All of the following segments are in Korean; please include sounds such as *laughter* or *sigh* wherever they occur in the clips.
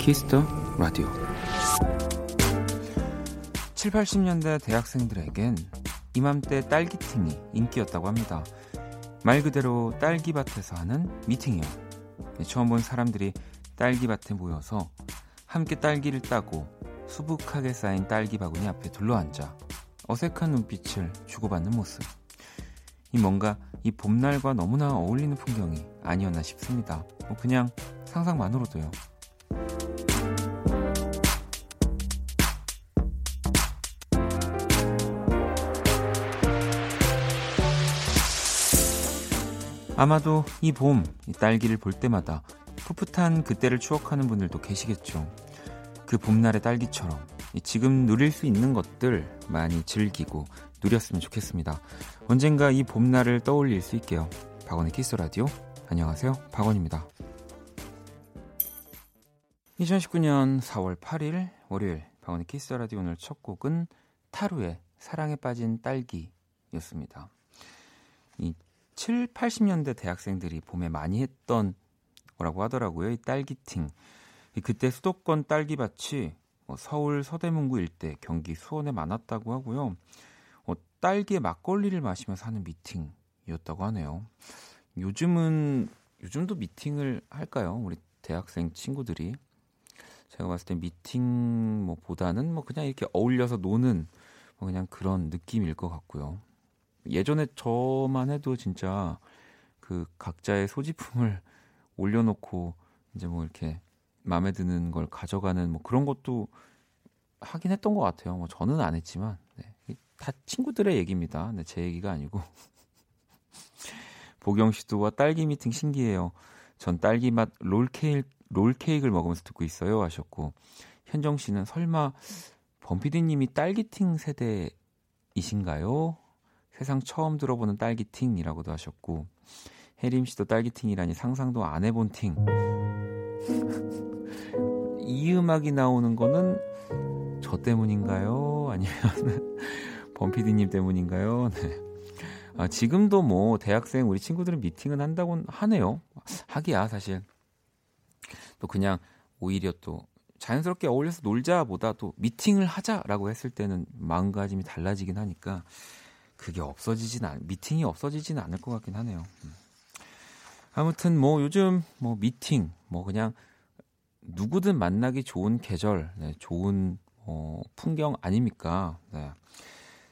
Kiss the Radio 7, 80년대 대학생들에겐 이맘때 딸기팅이 인기였다고 합니다. 말 그대로 딸기밭에서 하는 미팅이요. 처음 본 사람들이 딸기밭에 모여서 함께 딸기를 따고 수북하게 쌓인 딸기 바구니 앞에 둘러앉아 어색한 눈빛을 주고받는 모습. 이 뭔가 이 봄날과 너무나 어울리는 풍경이 아니었나 싶습니다. 뭐 그냥 상상만으로도요. 아마도 이 봄, 이 딸기를 볼 때마다 풋풋한 그때를 추억하는 분들도 계시겠죠. 그 봄날의 딸기처럼 지금 누릴 수 있는 것들 많이 즐기고 누렸으면 좋겠습니다. 언젠가 이 봄날을 떠올릴 수 있게요. 박원의 Kiss the Radio. 안녕하세요. 박원입니다. 2019년 4월 8일 월요일 박원의 Kiss the Radio 오늘 첫 곡은 타루의 사랑에 빠진 딸기였습니다. 이 7, 80년대 대학생들이 봄에 많이 했던 거라고 하더라고요. 이 딸기팅. 그때 수도권 딸기밭이 뭐 서울 서대문구 일대, 경기 수원에 많았다고 하고요. 어, 딸기에 막걸리를 마시면서 하는 미팅이었다고 하네요. 요즘은 요즘도 미팅을 할까요? 우리 대학생 친구들이 제가 봤을 때 미팅 뭐 보다는 뭐 그냥 이렇게 어울려서 노는 뭐 그냥 그런 느낌일 것 같고요. 예전에 저만 해도 진짜 그 각자의 소지품을 *laughs* 올려놓고 이제 뭐 이렇게 마음에 드는 걸 가져가는 뭐 그런 것도 하긴 했던 것 같아요. 뭐 저는 안 했지만 네. 다 친구들의 얘기입니다. 네, 제 얘기가 아니고 *laughs* 보경 씨도 와 딸기 미팅 신기해요. 전 딸기 맛 롤케이크 롤케이크를 먹으면서 듣고 있어요 하셨고 현정 씨는 설마 범피디님이 딸기팅 세대이신가요? 세상 처음 들어보는 딸기팅이라고도 하셨고 혜림 씨도 딸기팅이라니 상상도 안 해본 팅. *laughs* 이 음악이 나오는 거는 저 때문인가요? 아니면 *laughs* 범피디님 때문인가요? 네. 아, 지금도 뭐 대학생 우리 친구들은 미팅은 한다고 하네요. 하기야 사실. 또 그냥 오히려 또 자연스럽게 어울려서 놀자보다 또 미팅을 하자라고 했을 때는 마음가짐이 달라지긴 하니까 그게 없어지진 않, 미팅이 없어지지는 않을 것 같긴 하네요. 음. 아무튼 뭐 요즘 뭐 미팅 뭐 그냥 누구든 만나기 좋은 계절, 네, 좋은 어, 풍경 아닙니까? 네.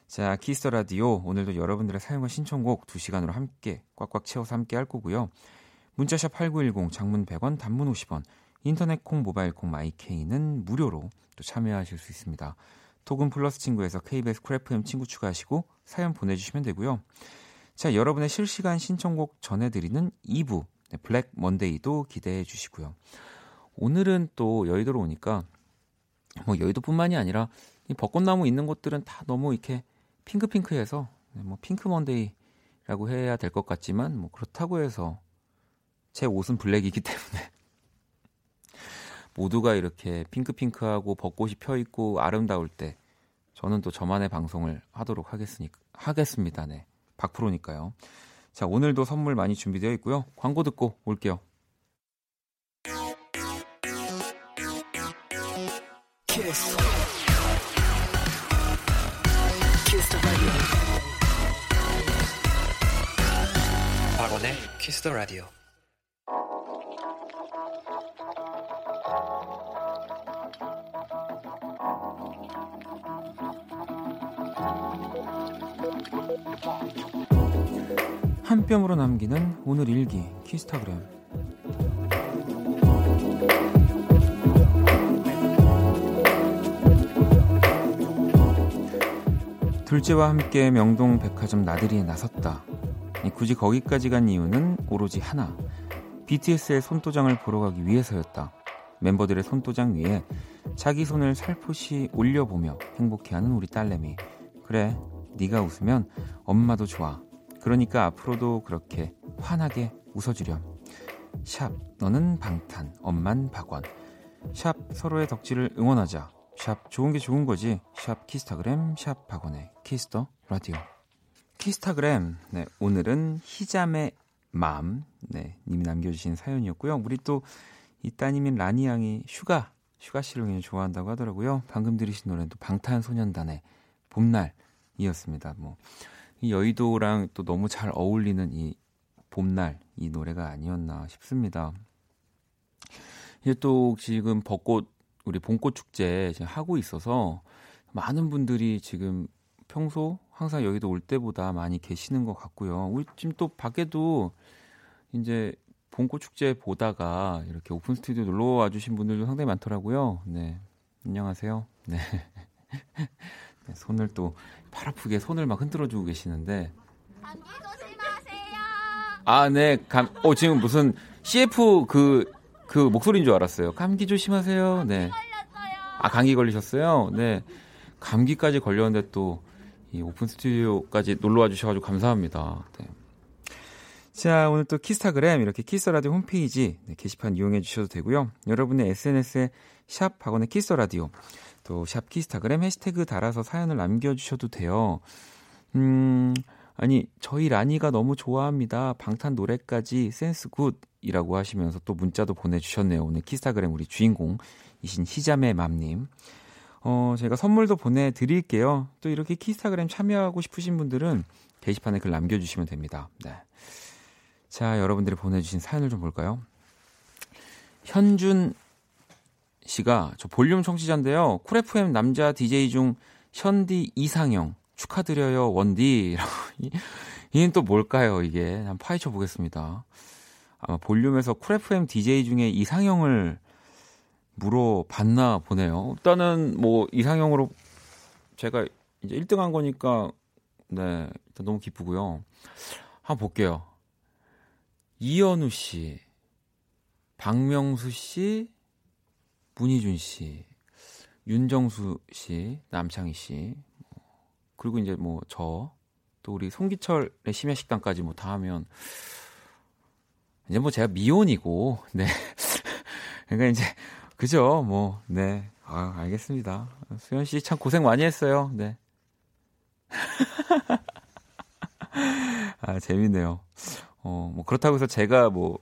자, Kiss the Radio 오늘도 여러분들의 사연과 신청곡 2시간으로 함께 꽉꽉 채워서 함께 할 거고요. 문자 샵 8910 장문 100원, 단문 50원. 인터넷 콩, 모바일 콩, my K는 무료로 또 참여하실 수 있습니다. 톡은 플러스 친구에서 KBS Cool FM 친구 추가하시고 사연 보내주시면 되고요. 자, 여러분의 실시간 신청곡 전해드리는 2부 네, 블랙 먼데이도 기대해 주시고요. 오늘은 또 여의도로 오니까 뭐 여의도뿐만이 아니라 이 벚꽃나무 있는 곳들은 다 너무 이렇게 핑크핑크해서 네, 뭐 핑크 먼데이라고 해야 될 것 같지만 뭐 그렇다고 해서 제 옷은 블랙이기 *laughs* 때문에 모두가 이렇게 핑크핑크하고 벚꽃이 펴 있고 아름다울 때 저는 또 저만의 방송을 하도록 하겠으니 하겠습니다. 네. 박프로니까요. 자, 오늘도 선물 많이 준비되어 있고요. 광고 듣고 올게요. Kiss. Kiss 박원의 Kiss the Radio. 한 뼘으로 남기는 오늘 일기 키스타그램 둘째와 함께 명동 백화점 나들이에 나섰다. 굳이 거기까지 간 이유는 오로지 하나. BTS의 손도장을 보러 가기 위해서였다. 멤버들의 손도장 위에 자기 손을 살포시 올려보며 행복해하는 우리 딸내미. 그래, 네가 웃으면 엄마도 좋아. 그러니까 앞으로도 그렇게 환하게 웃어주렴. 샵, 너는 방탄, 엄만 박원. 샵, 서로의 덕질을 응원하자. 샵, 좋은 게 좋은 거지. 샵, 키스타그램, 샵, 박원의 Kiss the Radio. 키스타그램, 네, 오늘은 희자매 맘, 네, 님이 남겨주신 사연이었고요. 우리 또 이 따님인 라니 양이 슈가, 슈가 씨를 굉장히 좋아한다고 하더라고요. 방금 들으신 노래는 또 방탄소년단의 봄날이었습니다. 뭐, 이 여의도랑 또 너무 잘 어울리는 이 봄날, 이 노래가 아니었나 싶습니다. 이제 또 지금 벚꽃, 우리 봄꽃 축제 지금 하고 있어서 많은 분들이 지금 평소 항상 여기도 올 때보다 많이 계시는 것 같고요. 우리 지금 또 밖에도 이제 봄꽃 축제 보다가 이렇게 오픈 스튜디오 놀러 와 주신 분들도 상당히 많더라고요. 네. 안녕하세요. 네. *laughs* 네 손을 또 팔 아프게 손을 막 흔들어 주고 계시는데 감기 조심하세요. 아, 네. 감, 어, 지금 무슨 CF 그, 그 목소리인 줄 알았어요. 감기 조심하세요. 네. 걸렸어요. 아, 감기 걸리셨어요? 네. 감기까지 걸렸는데 또 이 오픈 스튜디오까지 놀러 와 주셔가지고 감사합니다. 네. 자, 오늘 또 키스타그램 이렇게 Kiss the Radio 홈페이지 네, 게시판 이용해 주셔도 되고요. 여러분의 SNS에 샵 박원의 Kiss the Radio 또 샵 키스타그램 해시태그 달아서 사연을 남겨주셔도 돼요. 음, 아니, 저희 라니가 너무 좋아합니다. 방탄 노래까지 센스 good이라고 하시면서 또 문자도 보내주셨네요. 오늘 키스타그램 우리 주인공이신 희자매 맘님. 어, 제가 선물도 보내드릴게요. 또 이렇게 키스타그램 참여하고 싶으신 분들은 게시판에 글 남겨주시면 됩니다. 네. 자, 여러분들이 보내주신 사연을 좀 볼까요? 현준 씨가 저 볼륨 청취자인데요. Cool FM 남자 DJ 중 현디 이상형 축하드려요 원디라고 *laughs* 이는 또 뭘까요 이게 한번 파헤쳐 보겠습니다. 아마 볼륨에서 Cool FM DJ 중에 이상형을 물어봤나 보네요. 일단은 뭐 이상형으로 제가 이제 1등 한 거니까 네 일단 너무 기쁘고요. 한번 볼게요. 이현우 씨, 박명수 씨, 문희준 씨, 윤정수 씨, 남창희 씨, 그리고 이제 뭐 저, 또 우리 송기철의 심야 식당까지 뭐 다 하면 이제 뭐 제가 미혼이고, *laughs* 네. 그러니까 이제 그죠, 뭐, 네. 아, 알겠습니다. 수현 씨 참 고생 많이 했어요. 네. *laughs* 아, 재밌네요. 어, 뭐 그렇다고 해서 제가 뭐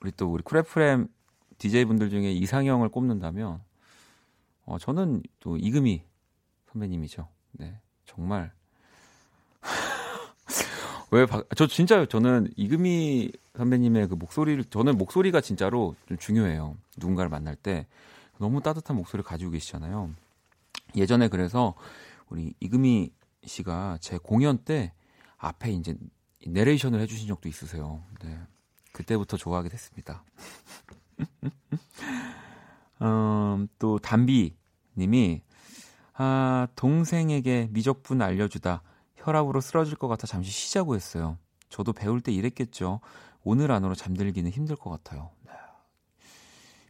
우리 또 우리 쿨프렘 DJ 분들 중에 이상형을 꼽는다면 어, 저는 또 이금희 선배님이죠. 네. 정말 *laughs* 왜저 진짜 저는 이금희 선배님의 그 목소리를 저는 목소리가 진짜로 좀 중요해요. 누군가를 만날 때 너무 따뜻한 목소리를 가지고 계시잖아요. 예전에 그래서 우리 이금희 씨가 제 공연 때 앞에 이제 내레이션을 해주신 적도 있으세요. 네. 그때부터 좋아하게 됐습니다. *laughs* *laughs* 음, 또 담비 님이 아, 동생에게 미적분 알려주다 혈압으로 쓰러질 것 같아 잠시 쉬자고 했어요. 저도 배울 때 이랬겠죠. 오늘 안으로 잠들기는 힘들 것 같아요. 네.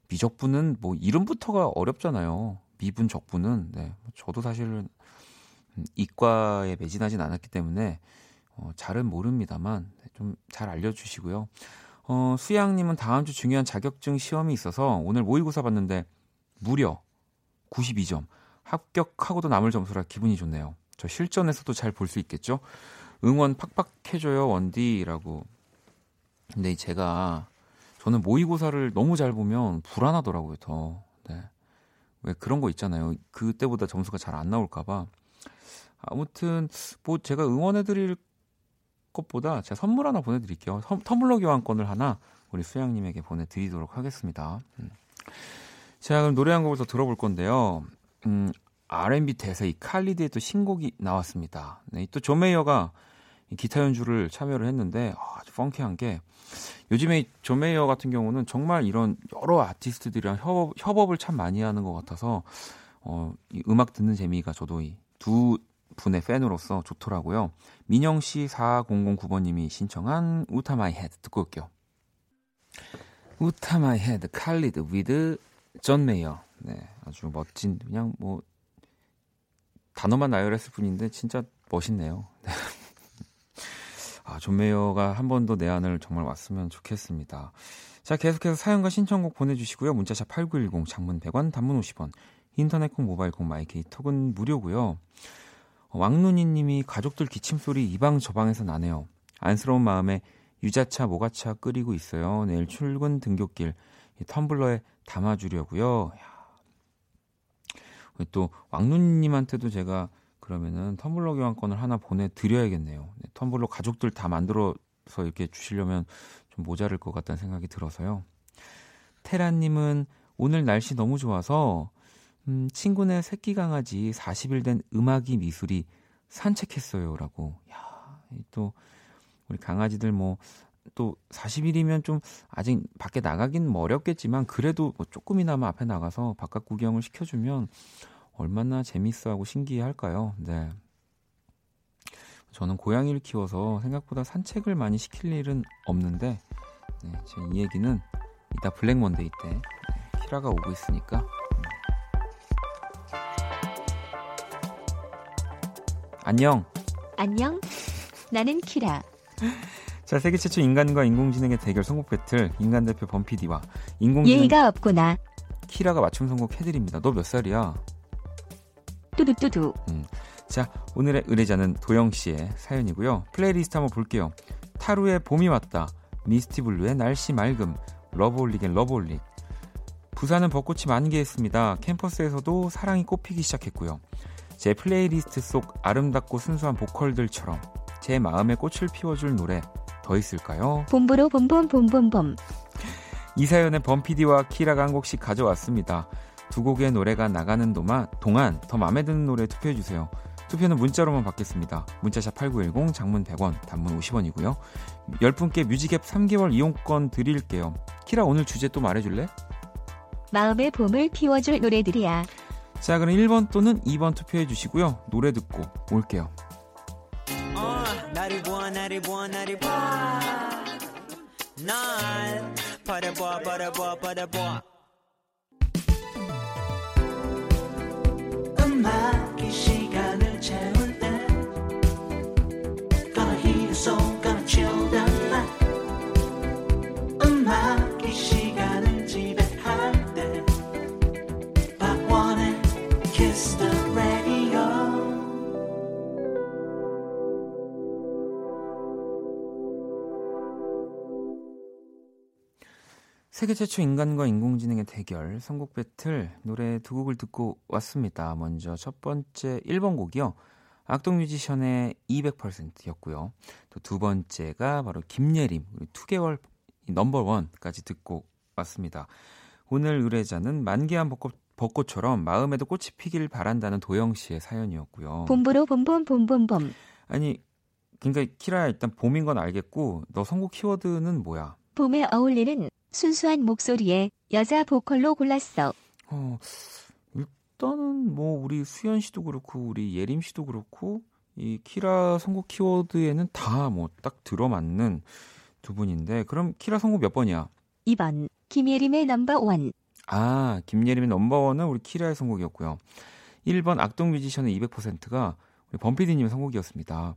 미적분은 뭐 이름부터가 어렵잖아요. 미분 적분은 네. 저도 사실은 이과에 매진하진 않았기 때문에 어, 잘은 모릅니다만 좀 잘 알려주시고요. 어, 수양님은 다음 주 중요한 자격증 시험이 있어서 오늘 모의고사 봤는데 무려 92점. 합격하고도 남을 점수라 기분이 좋네요. 저 실전에서도 잘 볼 수 있겠죠? 응원 팍팍 해줘요, 원디라고. 근데 제가, 저는 모의고사를 너무 잘 보면 불안하더라고요, 더. 네. 왜 그런 거 있잖아요. 그때보다 점수가 잘 안 나올까봐. 아무튼, 뭐 제가 응원해드릴 것보다 제가 선물 하나 보내드릴게요. 텀블러 교환권을 하나 우리 수양님에게 보내드리도록 하겠습니다. 음. 자, 그럼 노래 한 곡을 더 들어볼 건데요. 음, R&B 대세 이 칼리드의 또 신곡이 나왔습니다. 네, 또 존 메이어가 기타 연주를 참여를 했는데 아주 펑키한 게 요즘에 존 메이어 같은 경우는 정말 이런 여러 아티스트들이랑 협업, 협업을 참 많이 하는 것 같아서 어, 이 음악 듣는 재미가 저도 이 두 분의 팬으로서 좋더라고요. 민영 씨 4009번님이 신청한 Outta My Head 듣고 올게요. Outta My Head 칼리드 with 존 메이어. 네, 아주 멋진 그냥 뭐 단어만 나열했을 뿐인데 진짜 멋있네요. 네. 아, 존 메이어가 한 번 더 내한을 정말 왔으면 좋겠습니다. 자, 계속해서 사연과 신청곡 보내주시고요. 문자샵 8910, 장문 100원, 단문 50원, 인터넷 콩, 모바일 콩, 마이케이 톡은 무료고요. 왕눈이 님이 가족들 기침 소리 이방 저 방에서 나네요. 안쓰러운 마음에 유자차, 모가차 끓이고 있어요. 내일 출근 등굣길 텀블러에 담아주려고요. 또 왕눈님한테도 제가 그러면은 텀블러 교환권을 하나 보내드려야겠네요. 네, 텀블러 가족들 다 만들어서 이렇게 주시려면 좀 모자랄 것 같다는 생각이 들어서요. 테라님은 오늘 날씨 너무 좋아서 음, 친구네 새끼 강아지 40일 된 음악이 미술이 산책했어요라고. 야, 또 우리 강아지들 뭐 또 40일이면 좀 아직 밖에 나가긴 뭐 어렵겠지만 그래도 뭐 조금이나마 앞에 나가서 바깥 구경을 시켜주면 얼마나 재밌어하고 신기할까요? 네. 저는 고양이를 키워서 생각보다 산책을 많이 시킬 일은 없는데 네, 지금 이 얘기는 이따 블랙 먼데이 때 네, 키라가 오고 있으니까 안녕. 안녕. 나는 키라. 자, 세계 최초 인간과 인공지능의 대결 선곡 배틀 인간 대표 범피디와 인공지능 예의가 없구나. 키라가 맞춤 선곡 해드립니다. 너 몇 살이야? 뚜두뚜두. 음. 자, 오늘의 의뢰자는 도영 씨의 사연이고요. 플레이리스트 한번 볼게요. 타루의 봄이 왔다. 미스티블루의 날씨 맑음. 러브홀릭의 러브홀릭. 부산은 벚꽃이 만개했습니다. 캠퍼스에서도 사랑이 꽃피기 시작했고요. 제 플레이리스트 속 아름답고 순수한 보컬들처럼 제 마음에 꽃을 피워줄 노래 더 있을까요? 봄보로 봄봄 봄봄봄. 이 사연에 범피디와 키라가 한 곡씩 가져왔습니다. 두 곡의 노래가 나가는 동안, 동안 더 마음에 드는 노래 투표해주세요. 투표는 문자로만 받겠습니다. 문자샵 8910, 장문 100원, 단문 50원이고요. 10분께 뮤직앱 3개월 이용권 드릴게요. 키라 오늘 주제 또 말해줄래? 마음의 봄을 피워줄 노래들이야. 자, 그럼 1번 또는 2번 투표해 주시고요. 노래 듣고 올게요. 어, 나를 보아 나를 보아 나를 보아 날 바라보아 바라보아 바라보아 음악 세계 최초 인간과 인공지능의 대결 선곡 배틀 노래 두 곡을 듣고 왔습니다. 먼저 첫 번째 1번 곡이요. 악동 뮤지션의 200%였고요. 또 두 번째가 바로 김예림 투개월 Number One까지 듣고 왔습니다. 오늘 의뢰자는 만개한 벚꽃, 벚꽃처럼 마음에도 꽃이 피길 바란다는 도영 씨의 사연이었고요. 봄보로 봄봄 봄봄봄. 아니 그러니까 키라야 일단 봄인 건 알겠고 너 선곡 키워드는 뭐야? 봄에 어울리는 순수한 목소리의 여자 보컬로 골랐어. 어, 일단은 뭐 우리 수현 씨도 그렇고 우리 예림 씨도 그렇고 이 키라 선곡 키워드에는 다 뭐 딱 들어맞는 두 분인데 그럼 키라 선곡 몇 번이야? 2번 김예림의 Number One. 아, 김예림의 Number One은 우리 키라의 선곡이었고요. 1번 악동 뮤지션의 200%가 우리 범피디님의 선곡이었습니다.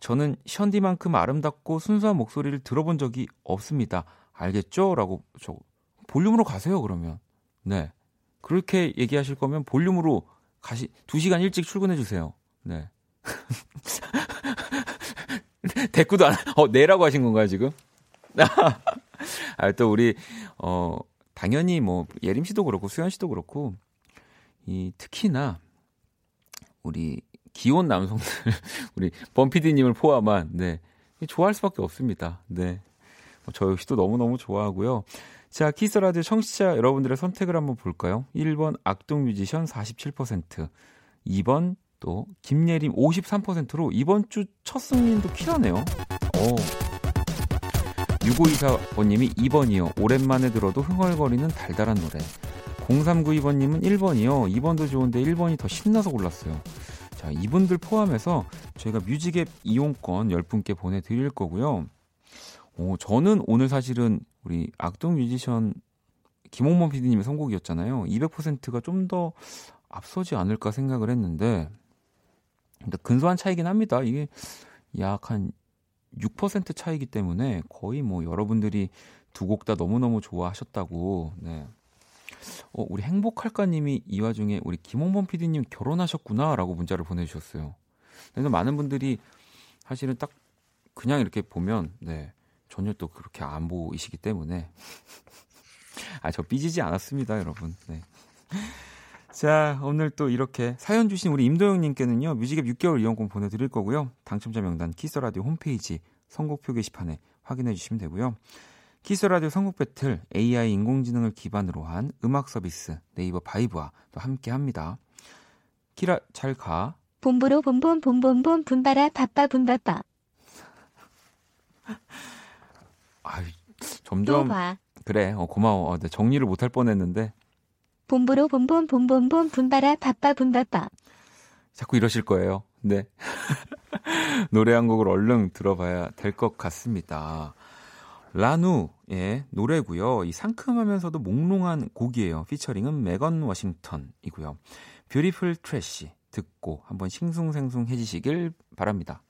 저는 션디만큼 아름답고 순수한 목소리를 들어본 적이 없습니다. 알겠죠? 라고 저 볼륨으로 가세요, 그러면. 네. 그렇게 얘기하실 거면 볼륨으로 가시 2시간 일찍 출근해 주세요. 네. *laughs* 대꾸도 안 어, 네라고 하신 건가요, 지금? *laughs* 아, 또 우리 어 당연히 뭐 예림 씨도 그렇고 수현 씨도 그렇고 이 특히나 우리 기혼 남성들 *laughs* 우리 범피디님을 포함한 네 좋아할 수밖에 없습니다. 네. 뭐 저 역시도 너무너무 좋아하고요. 자, 키스 라디오 청취자 여러분들의 선택을 한번 볼까요? 1번 악동 뮤지션 47%, 2번 또 김예림 53%로 이번 주 첫 승리도 키라네요. 오. 6524번님이 2번이요. 오랜만에 들어도 흥얼거리는 달달한 노래. 0392번님은 1번이요. 2번도 좋은데 1번이 더 신나서 골랐어요. 자, 이분들 포함해서 저희가 뮤직앱 이용권 10분께 보내드릴 거고요. 오, 저는 오늘 사실은 우리 악동 뮤지션 김홍범 PD님의 선곡이었잖아요. 200%가 좀 더 앞서지 않을까 생각을 했는데, 근데 근소한 차이긴 합니다. 이게 약 한 6% 차이기 때문에 거의 뭐 여러분들이 두 곡 다 너무너무 좋아하셨다고, 네. 어, 우리 행복할까님이 이 와중에 우리 김홍범 PD님 결혼하셨구나라고 문자를 보내주셨어요. 그래서 많은 분들이 사실은 딱 그냥 이렇게 보면, 네. 전혀 또 그렇게 안 보이시기 때문에 *laughs* 아 저 삐지지 않았습니다, 여러분. 네. 자, 오늘 또 이렇게 사연 주신 우리 임도영님께는요, 뮤직앱 6개월 이용권 보내드릴 거고요. 당첨자 명단 키스라디오 홈페이지 선곡표 게시판에 확인해 주시면 되고요. 키스라디오 선곡 배틀 AI 인공지능을 기반으로 한 음악 서비스 네이버 바이브와 또 함께 합니다. 키라, 잘 가. 봄보로 봄봄 봄봄봄 분바라 바빠 분바빠. *laughs* 아유, 또 점점. 봐. 그래, 어, 고마워. 어, 네, 정리를 못할 뻔 했는데. 봄보로 봄봄 봄봄봄 분바라 바빠 분바빠. 자꾸 이러실 거예요. 네. *laughs* 노래 한 곡을 얼른 들어봐야 될 것 같습니다. 라누의 노래고요. 이 상큼하면서도 몽롱한 곡이에요. 피처링은 메건 워싱턴이고요. Beautiful Trash 듣고 한번 싱숭생숭해지시길 바랍니다.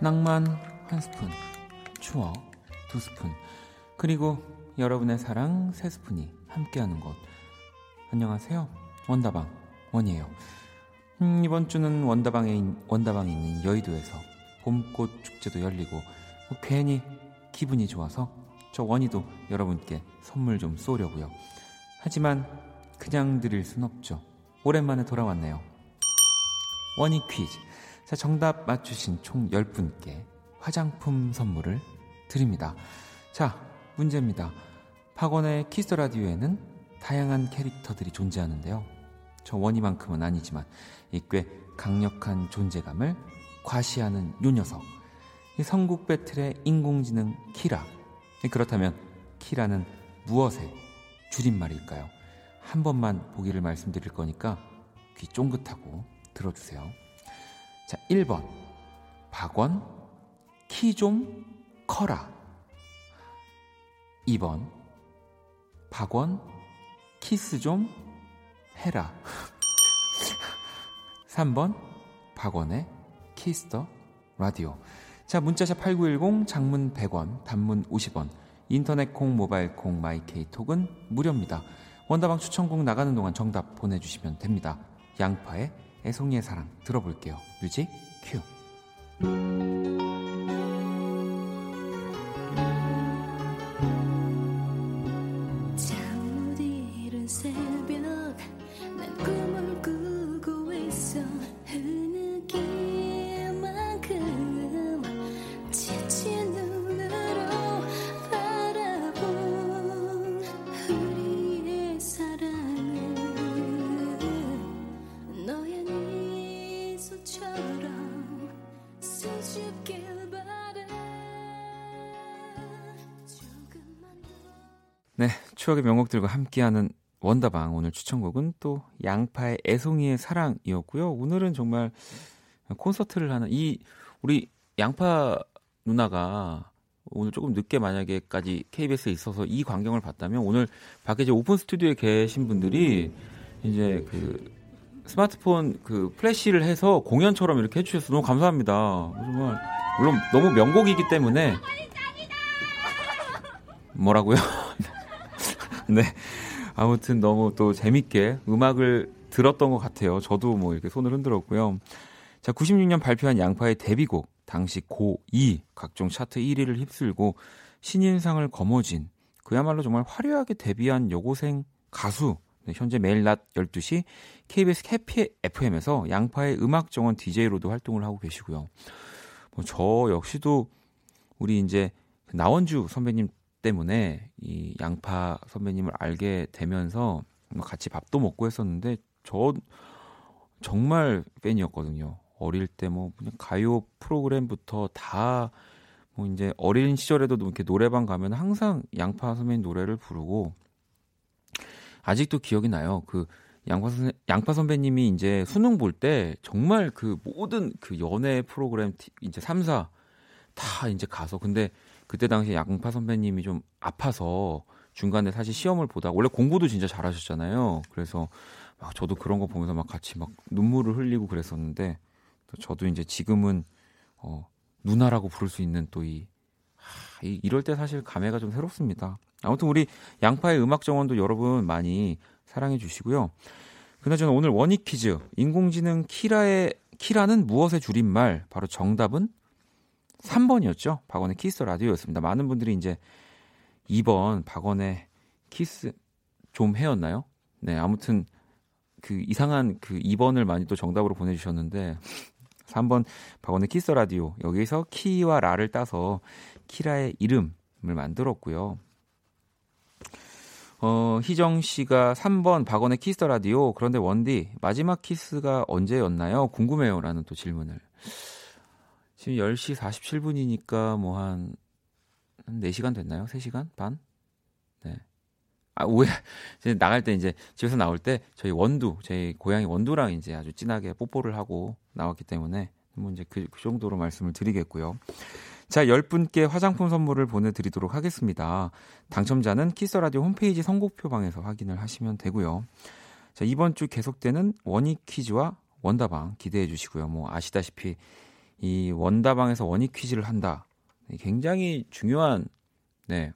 낭만 한 스푼, 추억 두 스푼, 그리고 여러분의 사랑 세 스푼이 함께하는 곳. 안녕하세요. 원다방 원이에요. 음, 이번 주는 원다방에 있- 원다방에 있는 여의도에서 봄꽃 축제도 열리고 뭐 괜히 기분이 좋아서 저 원이도 여러분께 선물 좀 쏘려고요. 하지만 그냥 드릴 순 없죠. 오랜만에 돌아왔네요. 원이 퀴즈. 자, 정답 맞추신 총 10분께 화장품 선물을 드립니다. 자, 문제입니다. 박원의 키스 라디오에는 다양한 캐릭터들이 존재하는데요. 저 원이만큼은 아니지만 이 꽤 강력한 존재감을 과시하는 요 녀석. 이 성국 배틀의 인공지능 키라. 이 그렇다면 키라는 무엇의 줄임말일까요? 한 번만 보기를 말씀드릴 거니까 귀 쫑긋하고 들어주세요. 자, 1번. 박원, 키 좀 커라. 2번. 박원, 키스 좀 해라. *laughs* 3번. 박원의 키스 더 라디오. 자, 문자샵 8910, 장문 100원, 단문 50원, 인터넷 콩, 모바일 콩, 마이 케이톡은 무료입니다. 원다방 추천곡 나가는 동안 정답 보내주시면 됩니다. 양파의 애송이의 사랑 들어볼게요. 뮤직 큐. 추억의 명곡들과 함께하는 원다방 오늘 추천곡은 또 양파의 애송이의 사랑이었고요. 오늘은 정말 콘서트를 하는 이 우리 양파 누나가 오늘 조금 늦게 만약에까지 KBS에 있어서 이 광경을 봤다면 오늘 밖에 이제 오픈 스튜디오에 계신 분들이 이제 그 스마트폰 그 플래시를 해서 공연처럼 이렇게 해주셔서 너무 감사합니다. 정말 물론 너무 명곡이기 때문에 뭐라고요? *laughs* *laughs* 네. 아무튼 너무 또 재밌게 음악을 들었던 것 같아요. 저도 뭐 이렇게 손을 흔들었고요. 자, 96년 발표한 양파의 데뷔곡, 당시 고2, 각종 차트 1위를 휩쓸고 신인상을 거머쥔 그야말로 정말 화려하게 데뷔한 여고생 가수. 네, 현재 매일 낮 12시 KBS 해피 FM에서 양파의 음악 정원 DJ로도 활동을 하고 계시고요. 뭐 저 역시도 우리 이제 나원주 선배님 때문에 이 양파 선배님을 알게 되면서 뭐 같이 밥도 먹고 했었는데 저 정말 팬이었거든요. 어릴 때 뭐 그냥 가요 프로그램부터 다 뭐 이제 어린 시절에도 이렇게 노래방 가면 항상 양파 선배님 노래를 부르고 아직도 기억이 나요. 그 양파 선배, 양파 선배님이 이제 수능 볼 때 정말 그 모든 그 연애 프로그램 티- 이제 3사 다 이제 가서 근데 그때 당시에 양파 선배님이 좀 아파서 중간에 사실 시험을 보다가 원래 공부도 진짜 잘하셨잖아요. 그래서 막 저도 그런 거 보면서 막 같이 막 눈물을 흘리고 그랬었는데 또 저도 이제 지금은 어 누나라고 부를 수 있는 또이 이, 이럴 때 사실 감회가 좀 새롭습니다. 아무튼 우리 양파의 음악 정원도 여러분 많이 사랑해 주시고요. 그나저나 오늘 원익 퀴즈 인공지능 키라의 키라는 무엇의 줄임말 바로 정답은 3번이었죠. 박원의 키스 라디오였습니다. 많은 분들이 이제 2번 박원의 키스 좀 해였나요? 네, 아무튼 그 이상한 그 2번을 많이 또 정답으로 보내주셨는데 3번 박원의 키스 라디오 여기서 키와 라를 따서 키라의 이름을 만들었고요. 어, 희정 씨가 3번 박원의 키스 라디오 그런데 원디 마지막 키스가 언제였나요? 궁금해요라는 또 질문을 지금 10시 47분이니까 뭐 한 한 4시간 됐나요? 3시간 반? 네. 아, 오해. *laughs* 이제 나갈 때 이제 집에서 나올 때 저희 원두, 저희 고향이 원두랑 이제 아주 진하게 뽀뽀를 하고 나왔기 때문에 뭐 이제 그, 그 정도로 말씀을 드리겠고요. 자, 10분께 화장품 선물을 보내드리도록 하겠습니다. 당첨자는 키스라디오 홈페이지 선곡표 방에서 확인을 하시면 되고요. 자, 이번 주 계속되는 원익 퀴즈와 원다방 기대해 주시고요. 뭐 아시다시피 이 원다방에서 원익 퀴즈를 한다. 굉장히 중요한 네.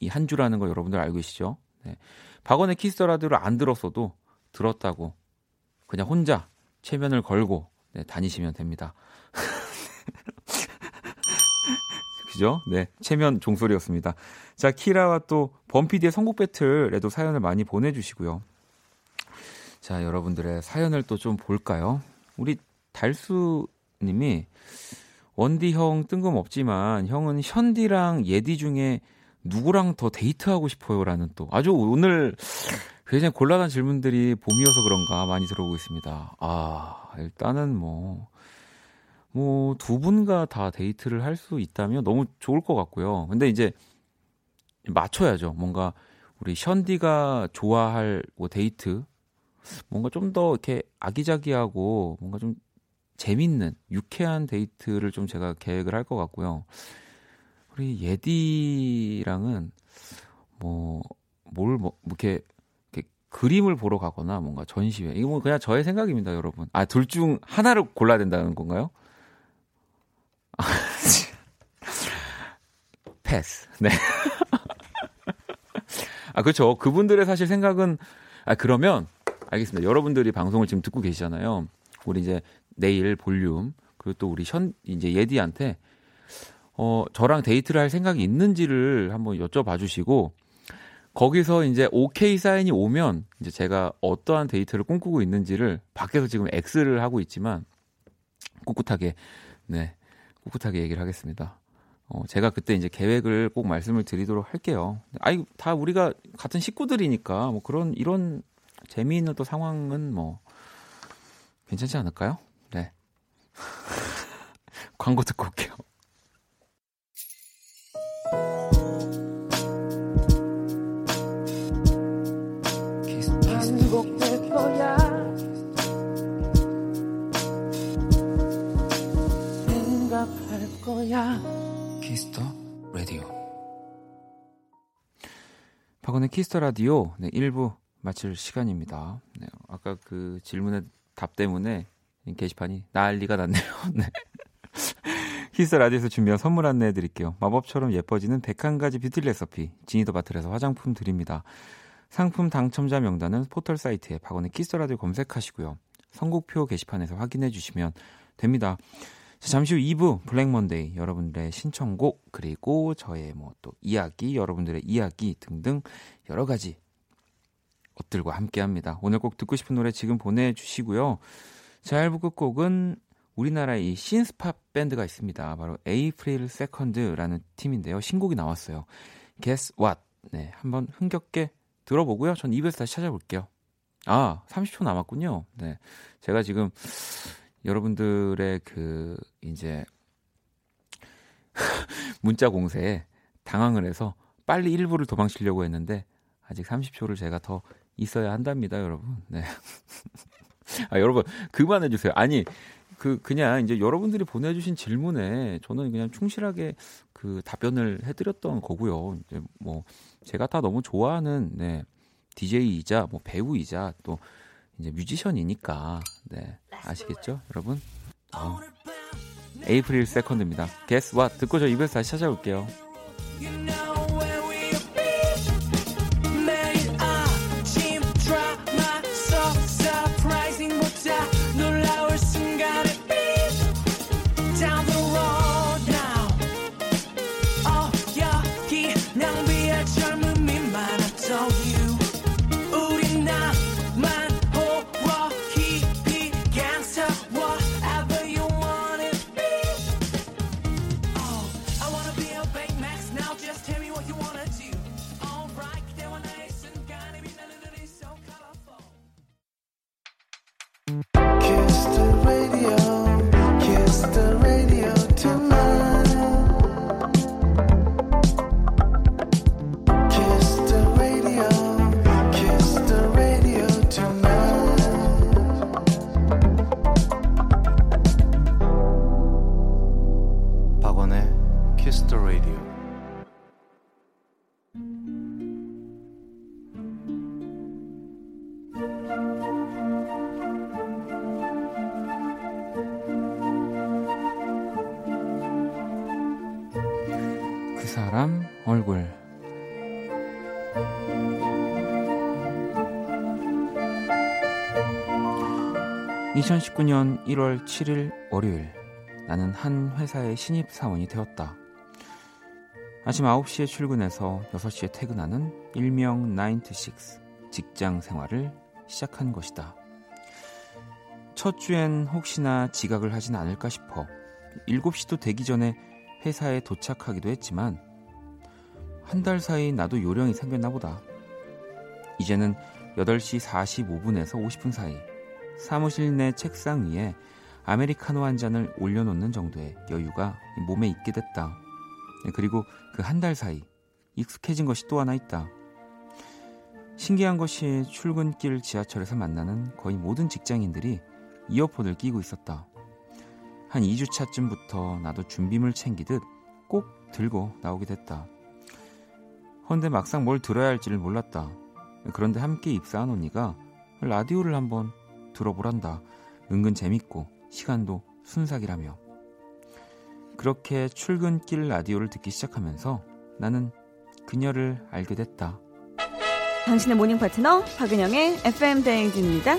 이 한 주라는 거 여러분들 알고 계시죠? 네. 박원의 키스 라디오를 안 들었어도 들었다고 그냥 혼자 체면을 걸고 네, 다니시면 됩니다. *laughs* 그죠? 네. 체면 종소리였습니다. 자, 키라와 또 범피디의 선곡 배틀에도 사연을 많이 보내 주시고요. 자, 여러분들의 사연을 또 좀 볼까요? 우리 달수 님이 원디 형 뜬금없지만 형은 현디랑 예디 중에 누구랑 더 데이트하고 싶어요라는 또 아주 오늘 굉장히 곤란한 질문들이 봄이어서 그런가 많이 들어오고 있습니다. 아, 일단은 뭐, 뭐, 두 분과 다 데이트를 할 수 있다면 너무 좋을 것 같고요. 근데 이제 맞춰야죠. 뭔가 우리 션디가 좋아할 뭐 데이트, 뭔가 좀 더 이렇게 아기자기하고 뭔가 좀 재밌는, 유쾌한 데이트를 좀 제가 계획을 할 것 같고요. 우리 예디랑은 뭐, 뭘, 뭐, 이렇게 그림을 보러 가거나 뭔가 전시회. 이거 뭐 그냥 저의 생각입니다, 여러분. 아, 둘 중 하나를 골라야 된다는 건가요? *laughs* 패스. 네. *laughs* 아, 그렇죠. 그분들의 사실 생각은 아, 그러면 알겠습니다. 여러분들이 방송을 지금 듣고 계시잖아요. 우리 이제 내일 볼륨 그리고 또 우리 션 이제 예디한테 어, 저랑 데이트를 할 생각이 있는지를 한번 여쭤봐 주시고 거기서 이제 오케이 사인이 오면 이제 제가 어떠한 데이트를 꿈꾸고 있는지를 밖에서 지금 X를 하고 있지만 꿋꿋하게 네 꿋꿋하게 얘기를 하겠습니다. 어, 제가 그때 이제 계획을 꼭 말씀을 드리도록 할게요. 아이 다 우리가 같은 식구들이니까 뭐 그런 이런 재미있는 또 상황은 뭐 괜찮지 않을까요? 네. *laughs* 광고 듣고 올게요. Kiss the 라디오. 박원의 Kiss the 라디오 네, 1부 마칠 시간입니다. 네, 아까 그 질문의 답 때문에 게시판이 난리가 났네요. *laughs* 네. 키스 라디오에서 준비한 선물 안내해 드릴게요. 마법처럼 예뻐지는 101가지 beauty recipe Genie the Bottle에서 화장품 드립니다. 상품 당첨자 명단은 포털 사이트에 박원의 키스 라디오 검색하시고요. 선곡표 게시판에서 확인해 주시면 됩니다. 자, 잠시 후 2부 Black Monday 여러분들의 신청곡 그리고 저의 뭐 또 이야기 여러분들의 이야기 등등 여러 가지 것들과 함께 합니다. 오늘 꼭 듣고 싶은 노래 지금 보내 주시고요. 자, 1부 끝곡은 우리나라의 이 신스팝 밴드가 있습니다. 바로 April Second라는 팀인데요. 신곡이 나왔어요. Guess What? 네, 한번 흥겹게 들어보고요. 전 2부에서 다시 찾아뵐게요. 아, 30초 남았군요. 네. 제가 지금 여러분들의 그, 이제, *laughs* 문자 공세에 당황을 해서 빨리 1부를 도망치려고 했는데, 아직 30초를 제가 더 있어야 한답니다, 여러분. 네. *laughs* *laughs* 아, 여러분, 그만해 주세요. 아니, 그, 그냥 이제 여러분들이 보내주신 질문에 저는 그냥 충실하게 그 답변을 해드렸던 거고요. 이제 뭐, 제가 다 너무 좋아하는, 네, DJ이자, 뭐, 배우이자, 또, 이제 뮤지션이니까, 네, 아시겠죠, 여러분? 어. 에이프릴 세컨드입니다. Guess what? 듣고 저 입에서 다시 찾아올게요. 2019년 1월 7일 월요일 나는 한 회사의 신입 사원이 되었다. 아침 9시에 출근해서 6시에 퇴근하는 일명 9to6 직장 생활을 시작한 것이다. 첫 주엔 혹시나 지각을 하진 않을까 싶어 7시도 되기 전에 회사에 도착하기도 했지만 한 달 사이 나도 요령이 생겼나 보다. 이제는 8시 45분에서 50분 사이 사무실 내 책상 위에 아메리카노 한 잔을 올려놓는 정도의 여유가 몸에 있게 됐다. 그리고 그 한 달 사이 익숙해진 것이 또 하나 있다. 신기한 것이 출근길 지하철에서 만나는 거의 모든 직장인들이 이어폰을 끼고 있었다. 한 2주차쯤부터 나도 준비물 챙기듯 꼭 들고 나오게 됐다. 헌데 막상 뭘 들어야 할지를 몰랐다. 그런데 함께 입사한 언니가 라디오를 한번 들어보란다. 은근 재밌고 시간도 순삭이라며. 그렇게 출근길 라디오를 듣기 시작하면서 나는 그녀를 알게 됐다. 당신의 morning 파트너 박은영의 FM 대행진입니다.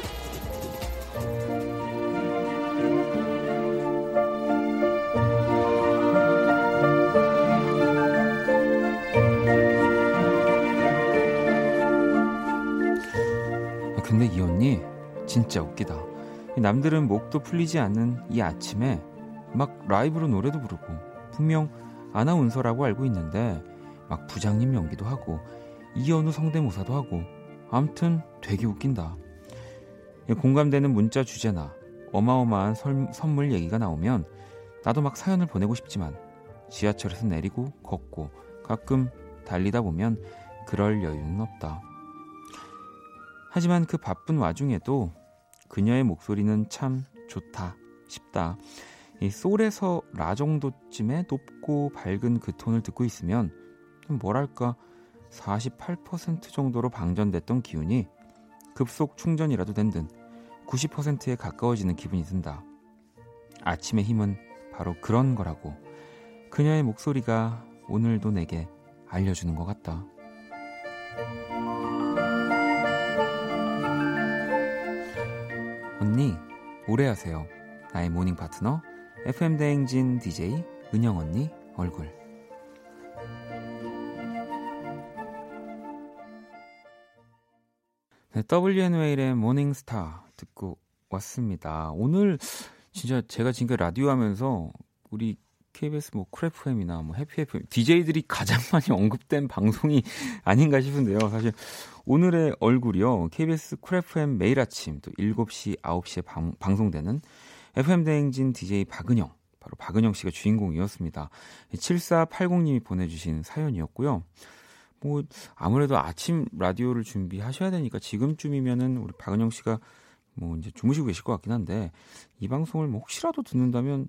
진짜 웃기다. 남들은 목도 풀리지 않는 이 아침에 막 라이브로 노래도 부르고 분명 아나운서라고 알고 있는데 막 부장님 연기도 하고 이현우 성대모사도 하고 암튼 되게 웃긴다. 공감되는 문자 주제나 어마어마한 설- 선물 얘기가 나오면 나도 막 사연을 보내고 싶지만 지하철에서 내리고 걷고 가끔 달리다 보면 그럴 여유는 없다. 하지만 그 바쁜 와중에도 그녀의 목소리는 참 좋다 싶다. 이 솔에서 라 정도쯤의 높고 밝은 그 톤을 듣고 있으면 좀 뭐랄까 48% 정도로 방전됐던 기운이 급속 충전이라도 된 듯 90%에 가까워지는 기분이 든다. 아침의 힘은 바로 그런 거라고 그녀의 목소리가 오늘도 내게 알려주는 것 같다. 언니, 오래 하세요. 나의 morning 파트너, FM 대행진 DJ 은영 언니 얼굴. 네, WN웨일의 모닝스타 듣고 왔습니다. 오늘 진짜 제가 지금까지 라디오 하면서 우리 KBS 뭐 Cool FM이나 뭐 Happy FM DJ들이 가장 *laughs* 많이 언급된 방송이 아닌가 싶은데요. 사실 오늘의 얼굴이요. KBS Cool FM 매일 아침 또 7시, 9시에 방, 방송되는 FM 대행진 DJ 박은영 바로 박은영 씨가 주인공이었습니다. 7480님이 보내주신 사연이었고요. 뭐 아무래도 아침 라디오를 준비하셔야 되니까 지금쯤이면은 우리 박은영 씨가 뭐 이제 주무시고 계실 것 같긴 한데 이 방송을 뭐 혹시라도 듣는다면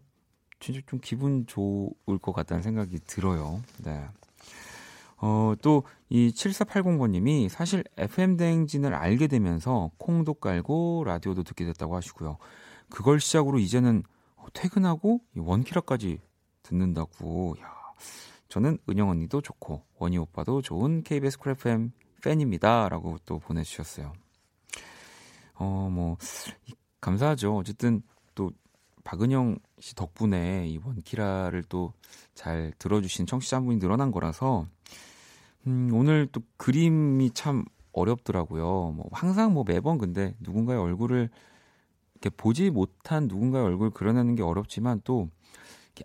진짜 좀 기분 좋을 것 같다는 생각이 들어요. 네. 어, 또 이 7480번님이 사실 FM 대행진을 알게 되면서 콩도 깔고 라디오도 듣게 됐다고 하시고요. 그걸 시작으로 이제는 퇴근하고 이 원키라까지 듣는다고. 야, 저는 은영 언니도 좋고 원희 오빠도 좋은 KBS 쿨 FM 팬입니다 라고 또 보내주셨어요. 어, 뭐 감사하죠. 어쨌든 또 박은영 씨 덕분에 이 원키라를 또 잘 들어주신 청취자분이 늘어난 거라서 음, 오늘 또 그림이 참 어렵더라고요. 뭐 항상 뭐 매번 근데 누군가의 얼굴을 이렇게 보지 못한 누군가의 얼굴 그려내는 게 어렵지만 또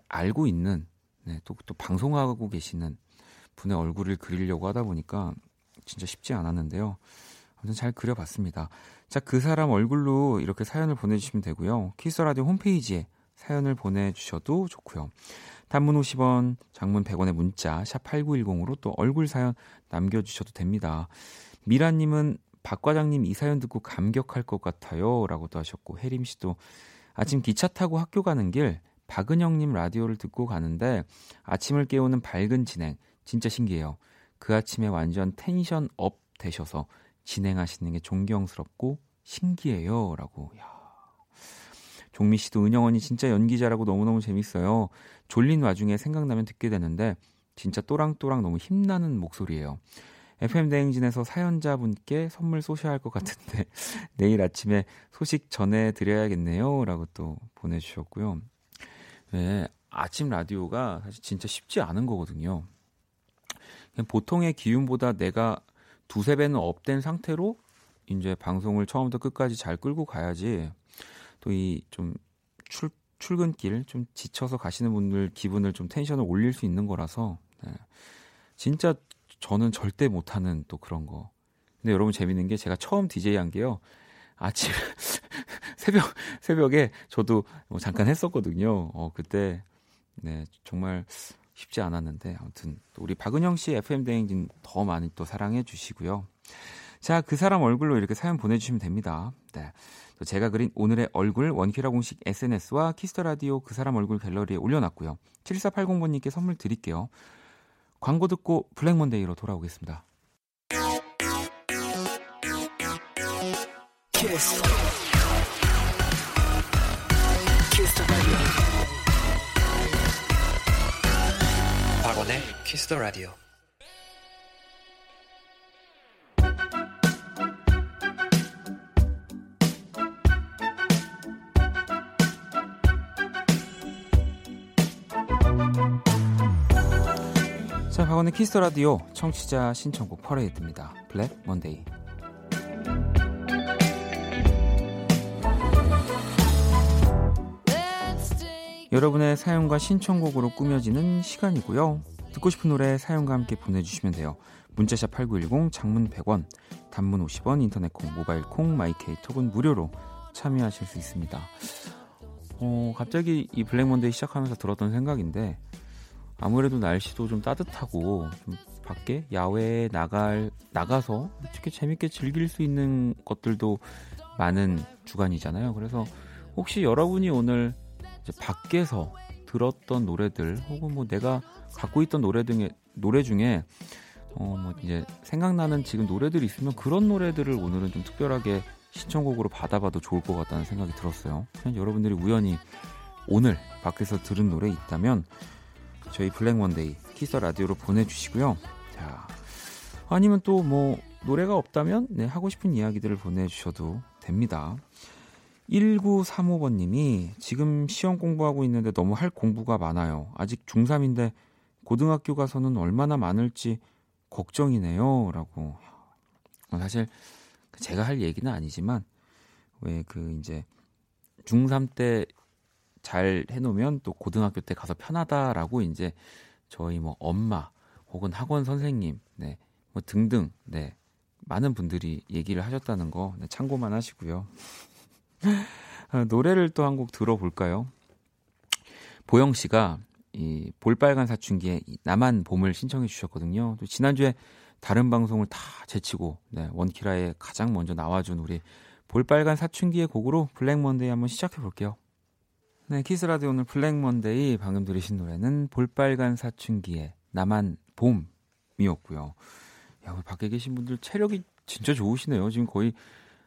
알고 있는 네, 또, 또 방송하고 계시는 분의 얼굴을 그리려고 하다 보니까 진짜 쉽지 않았는데요. 아무튼 잘 그려봤습니다. 자, 그 사람 얼굴로 이렇게 사연을 보내주시면 되고요. 키스 라디오 홈페이지에 사연을 보내주셔도 좋고요. 단문 50원, 장문 100원의 문자 샵 8910으로 또 얼굴 사연 남겨주셔도 됩니다. 미라님은 박 과장님 이 사연 듣고 감격할 것 같아요 라고 도 하셨고 혜림 씨도 아침 기차 타고 학교 가는 길 박은영님 라디오를 듣고 가는데 아침을 깨우는 밝은 진행 진짜 신기해요. 그 아침에 완전 tension up 되셔서 진행하시는 게 존경스럽고 신기해요 라고 야. 종미 씨도 은영 언니 진짜 연기자라고 너무너무 재밌어요. 졸린 와중에 생각나면 듣게 되는데 진짜 또랑또랑 너무 힘나는 목소리예요. FM 대행진에서 사연자분께 선물 쏘셔야 할 것 같은데 *laughs* 내일 아침에 소식 전해 드려야겠네요라고 또 보내 주셨고요. 네, 아침 라디오가 사실 진짜 쉽지 않은 거거든요. 보통의 기운보다 내가 두세 배는 up된 상태로 이제 방송을 처음부터 끝까지 잘 끌고 가야지 또 이 좀 출, 출근길 좀 지쳐서 가시는 분들 기분을 좀 tension을 올릴 수 있는 거라서 네. 진짜 저는 절대 못하는 또 그런 거. 근데 여러분 재밌는 게 제가 처음 DJ 한 게요. 아침 *laughs* 새벽 새벽에 저도 뭐 잠깐 했었거든요. 어 그때 네 정말 쉽지 않았는데 아무튼 또 우리 박은영 씨 FM 대행진 더 많이 또 사랑해 주시고요. 자, 그 사람 얼굴로 이렇게 사연 보내 주시면 됩니다. 네. 또 제가 그린 오늘의 얼굴 원키라 공식 SNS와 Kiss the 라디오 그 사람 얼굴 갤러리에 올려 놨고요. 7480번 님께 선물 드릴게요. 광고 듣고 블랙 먼데이로 돌아오겠습니다. 키스. 키스 박원의 키스 더 라디오. 자, 박원의 Kiss the 라디오 청취자 신청곡 퍼레이드입니다. Black Monday. 여러분의 사연과 신청곡으로 꾸며지는 시간이고요. 듣고 싶은 노래 사연과 함께 보내주시면 돼요. 문자 샵 8910, 장문 100원, 단문 50원, 인터넷 콩, 모바일 콩, My K 톡은 무료로 참여하실 수 있습니다. 어, 갑자기 이 Black Monday 시작하면서 들었던 생각인데 아무래도 날씨도 좀 따뜻하고 좀 밖에 야외에 나갈 나가서 이렇게 재밌게 즐길 수 있는 것들도 많은 주간이잖아요. 그래서 혹시 여러분이 오늘 이제 밖에서 들었던 노래들 혹은 뭐 내가 갖고 있던 노래 등의 노래 중에 어 뭐 이제 생각나는 지금 노래들이 있으면 그런 노래들을 오늘은 좀 특별하게 신청곡으로 받아봐도 좋을 것 같다는 생각이 들었어요. 여러분들이 우연히 오늘 밖에서 들은 노래 있다면 저희 Black Monday Kiss 라디오로 보내주시고요. 자, 아니면 또 뭐 노래가 없다면 네, 하고 싶은 이야기들을 보내주셔도 됩니다. 1935번님이 지금 시험 공부하고 있는데 너무 할 공부가 많아요. 아직 중3인데 고등학교 가서는 얼마나 많을지 걱정이네요. 라고. 사실 제가 할 얘기는 아니지만 왜 그 이제 중3 때 잘 해놓으면 또 고등학교 때 가서 편하다라고 이제 저희 뭐 엄마 혹은 학원 선생님 네 뭐 등등 네 많은 분들이 얘기를 하셨다는 거 네, 참고만 하시고요. 아, 노래를 또 한 곡 들어볼까요? 보영 씨가 이 볼빨간 사춘기에 이 나만 봄을 신청해 주셨거든요. 또 지난주에 다른 방송을 다 제치고 네, 원키라에 가장 먼저 나와준 우리 볼빨간 사춘기의 곡으로 Black Monday 한번 시작해 볼게요. 네, 키스 라디오 오늘 Black Monday 방금 들으신 노래는 볼빨간 사춘기의 나만 봄이었고요. 야, 우리 밖에 계신 분들 체력이 진짜 좋으시네요. 지금 거의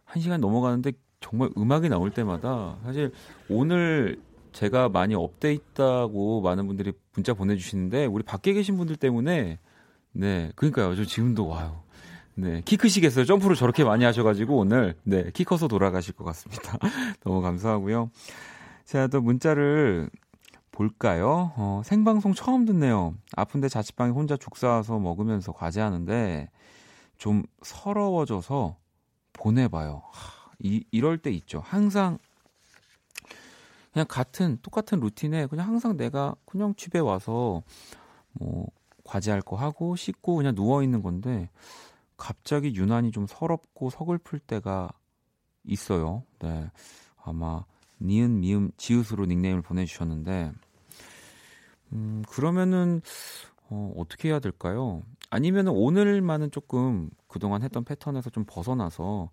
1시간 넘어가는데 정말 음악이 나올 때마다 사실 오늘 제가 많이 up돼 있다고 많은 분들이 문자 보내주시는데 우리 밖에 계신 분들 때문에 네 그러니까요. 저 지금도 와요. 네 키 크시겠어요? 점프를 저렇게 많이 하셔가지고 오늘 네키 커서 돌아가실 것 같습니다. *laughs* 너무 감사하고요. 자또 문자를 볼까요? 어, 생방송 처음 듣네요. 아픈데 자취방에 혼자 죽 싸서 먹으면서 과제하는데 좀 서러워져서 보내봐요. 하, 이, 이럴 때 있죠. 항상 그냥 같은 똑같은 루틴에 그냥 항상 내가 그냥 집에 와서 뭐 과제할 거 하고 씻고 그냥 누워 있는 건데 갑자기 유난히 좀 서럽고 서글플 때가 있어요. 네. 아마 니은 미음 지읒으로 닉네임을 보내 주셨는데 음 그러면은 어, 어떻게 해야 될까요? 아니면은 오늘만은 조금 그동안 했던 패턴에서 좀 벗어나서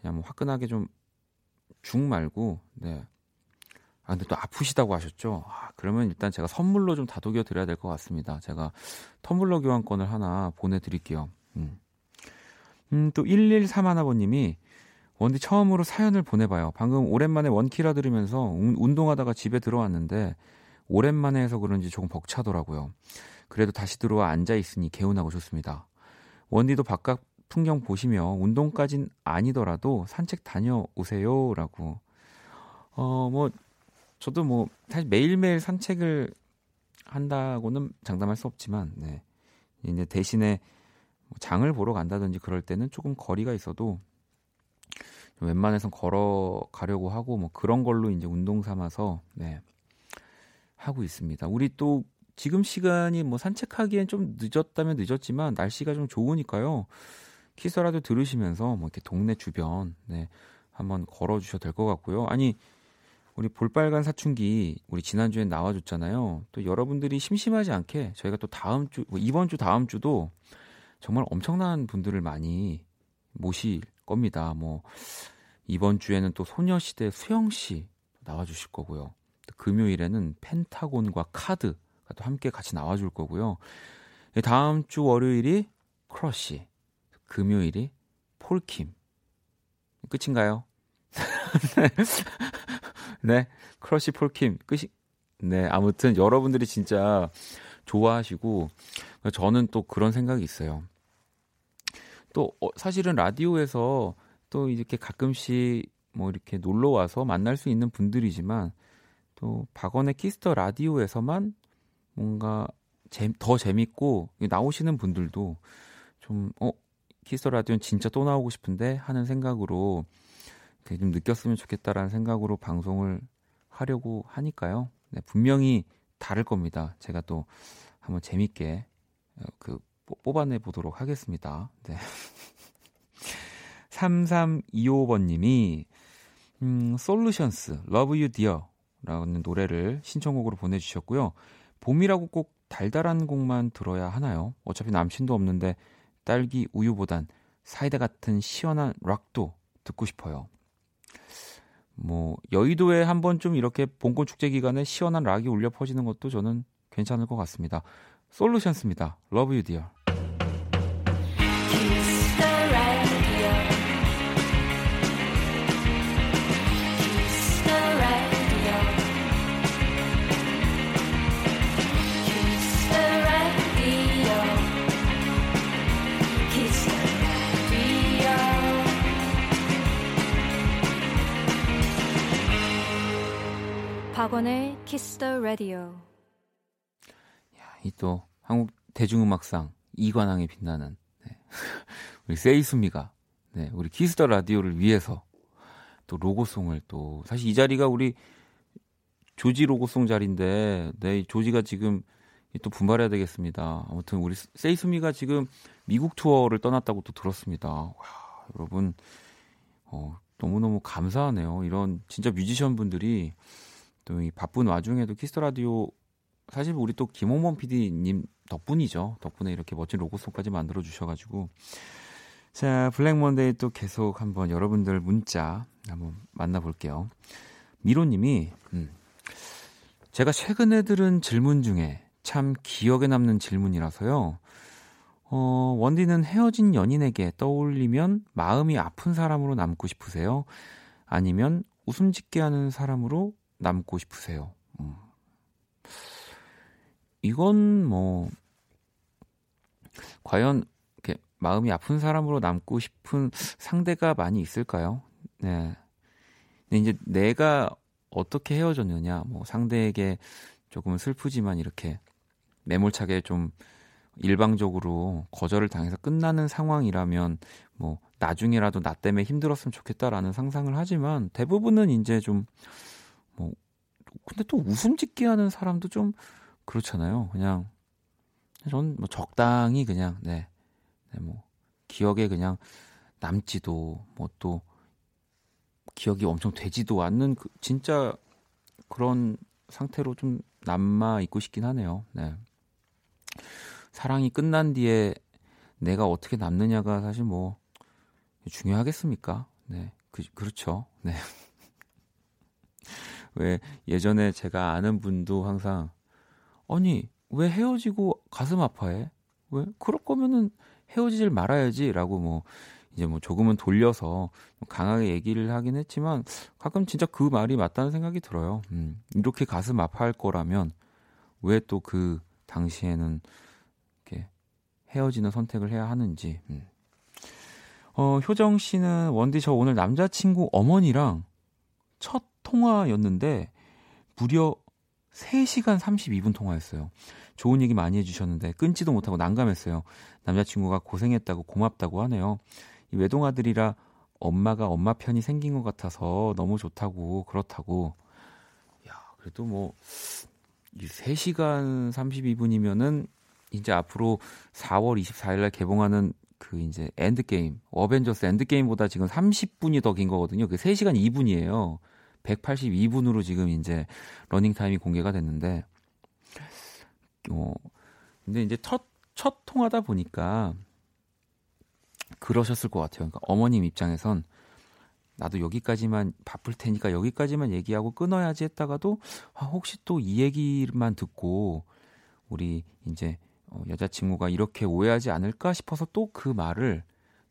그냥 뭐 화끈하게 좀 죽 말고 네. 아 근데 또 아프시다고 하셨죠? 아, 그러면 일단 제가 선물로 좀 다독여 드려야 될 것 같습니다. 제가 텀블러 교환권을 하나 보내드릴게요. 음. 음, 또 113하나번님이 원디 처음으로 사연을 보내봐요. 방금 오랜만에 원키라 들으면서 운, 운동하다가 집에 들어왔는데 오랜만에 해서 그런지 조금 벅차더라고요. 그래도 다시 들어와 앉아 있으니 개운하고 좋습니다. 원디도 바깥 풍경 보시며 운동까진 아니더라도 산책 다녀오세요라고. 어, 뭐 저도 뭐 사실 매일매일 산책을 한다고는 장담할 수 없지만 네. 이제 대신에 뭐 장을 보러 간다든지 그럴 때는 조금 거리가 있어도 웬만해선 걸어 가려고 하고 뭐 그런 걸로 이제 운동 삼아서 네. 하고 있습니다. 우리 또 지금 시간이 뭐 산책하기엔 좀 늦었다면 늦었지만 날씨가 좀 좋으니까요. 키스라도 들으시면서 뭐 이렇게 동네 주변 네, 한번 걸어 주셔도 될 것 같고요. 아니 우리 볼빨간 사춘기 우리 지난주에 나와줬잖아요. 또 여러분들이 심심하지 않게 저희가 또 다음 주뭐 이번 주 다음 주도 정말 엄청난 분들을 많이 모실 겁니다. 뭐 이번 주에는 또 소녀시대 수영 씨 나와주실 거고요. 또 금요일에는 펜타곤과 카드가 또 함께 같이 나와줄 거고요. 다음 주 월요일이 크러쉬, 금요일이 폴킴. 끝인가요? *laughs* 네, 크러쉬 폴킴 끝이. 네, 아무튼 여러분들이 진짜 좋아하시고 저는 또 그런 생각이 있어요. 또 어, 사실은 라디오에서 또 이렇게 가끔씩 뭐 이렇게 놀러 와서 만날 수 있는 분들이지만 또 박원의 키스 더 라디오에서만 뭔가 재, 더 재밌고 나오시는 분들도 좀 어, 키스 더 라디오는 진짜 또 나오고 싶은데 하는 생각으로 좀 느꼈으면 좋겠다라는 생각으로 방송을 하려고 하니까요. 네, 분명히 다를 겁니다. 제가 또 한번 재밌게 그 뽑아내 보도록 하겠습니다. 네. *laughs* 3325번님이 음, 솔루션스 Love You Dear 라는 노래를 신청곡으로 보내주셨고요. 봄이라고 꼭 달달한 곡만 들어야 하나요? 어차피 남친도 없는데 딸기 우유보단 사이다 같은 시원한 락도 듣고 싶어요. 뭐 여의도에 한번 좀 이렇게 봄꽃 축제 기간에 시원한 락이 울려 퍼지는 것도 저는 괜찮을 것 같습니다. 솔루션스입니다. Love You Dear. 박원의 키스 더 라디오. 이 또 한국 대중음악상 이관왕에 빛나는 네. *laughs* 우리 세이수미가 네, 우리 키스 더 라디오를 위해서 또 로고송을 또 사실 이 자리가 우리 조지 로고송 자리인데 네, 조지가 지금 또 분발해야 되겠습니다. 아무튼 우리 세이수미가 지금 미국 투어를 떠났다고 또 들었습니다. 와, 여러분 어, 너무너무 감사하네요. 이런 진짜 뮤지션 분들이 또 이 바쁜 와중에도 키스 더 라디오 사실 우리 또 김홍범 PD님 덕분이죠. 덕분에 이렇게 멋진 로고송까지 만들어 주셔가지고 자 블랙 먼데이 또 계속 한번 여러분들 문자 한번 만나볼게요. 미로님이 음, 제가 최근에 들은 질문 중에 참 기억에 남는 질문이라서요. 어, 원디는 헤어진 연인에게 떠올리면 마음이 아픈 사람으로 남고 싶으세요? 아니면 웃음 짓게 하는 사람으로 남고 싶으세요? 음. 이건 뭐 과연 이렇게 마음이 아픈 사람으로 남고 싶은 상대가 많이 있을까요? 네. 근데 이제 내가 어떻게 헤어졌느냐, 뭐 상대에게 조금 슬프지만 이렇게 매몰차게 좀 일방적으로 거절을 당해서 끝나는 상황이라면 뭐 나중에라도 나 때문에 힘들었으면 좋겠다라는 상상을 하지만 대부분은 이제 좀 뭐 근데 또 웃음 짓게 하는 사람도 좀 그렇잖아요. 그냥 저는 뭐 적당히 그냥 네, 네, 뭐 기억에 그냥 남지도 뭐 또 기억이 엄청 되지도 않는 그 진짜 그런 상태로 좀 남아 있고 싶긴 하네요. 네. 사랑이 끝난 뒤에 내가 어떻게 남느냐가 사실 뭐 중요하겠습니까? 네. 그, 그렇죠. 네. 왜 예전에 제가 아는 분도 항상 아니 왜 헤어지고 가슴 아파해? 왜 그럴 거면은 헤어지질 말아야지라고 뭐 이제 뭐 조금은 돌려서 강하게 얘기를 하긴 했지만 가끔 진짜 그 말이 맞다는 생각이 들어요. 음, 이렇게 가슴 아파할 거라면 왜 또 그 당시에는 이렇게 헤어지는 선택을 해야 하는지. 음. 어, 효정 씨는 원디 저 오늘 남자친구 어머니랑 첫 통화였는데 무려 3시간 32분 통화했어요. 좋은 얘기 많이 해주셨는데 끊지도 못하고 난감했어요. 남자친구가 고생했다고 고맙다고 하네요. 이 외동아들이라 엄마가 엄마 편이 생긴 것 같아서 너무 좋다고 그렇다고. 야 그래도 뭐 3시간 32분이면은 이제 앞으로 4월 24일 날 개봉하는 그 이제 엔드게임, 어벤져스 엔드게임보다 지금 30분이 더 긴 거거든요. 그 3시간 2분이에요. 182분으로 지금 이제 러닝 타임이 공개가 됐는데 어 근데 이제 첫 첫 통하다 보니까 그러셨을 것 같아요. 그러니까 어머님 입장에선 나도 여기까지만 바쁠 테니까 여기까지만 얘기하고 끊어야지 했다가도 아, 혹시 또 이 얘기만 듣고 우리 이제 어, 여자친구가 이렇게 오해하지 않을까 싶어서 또 그 말을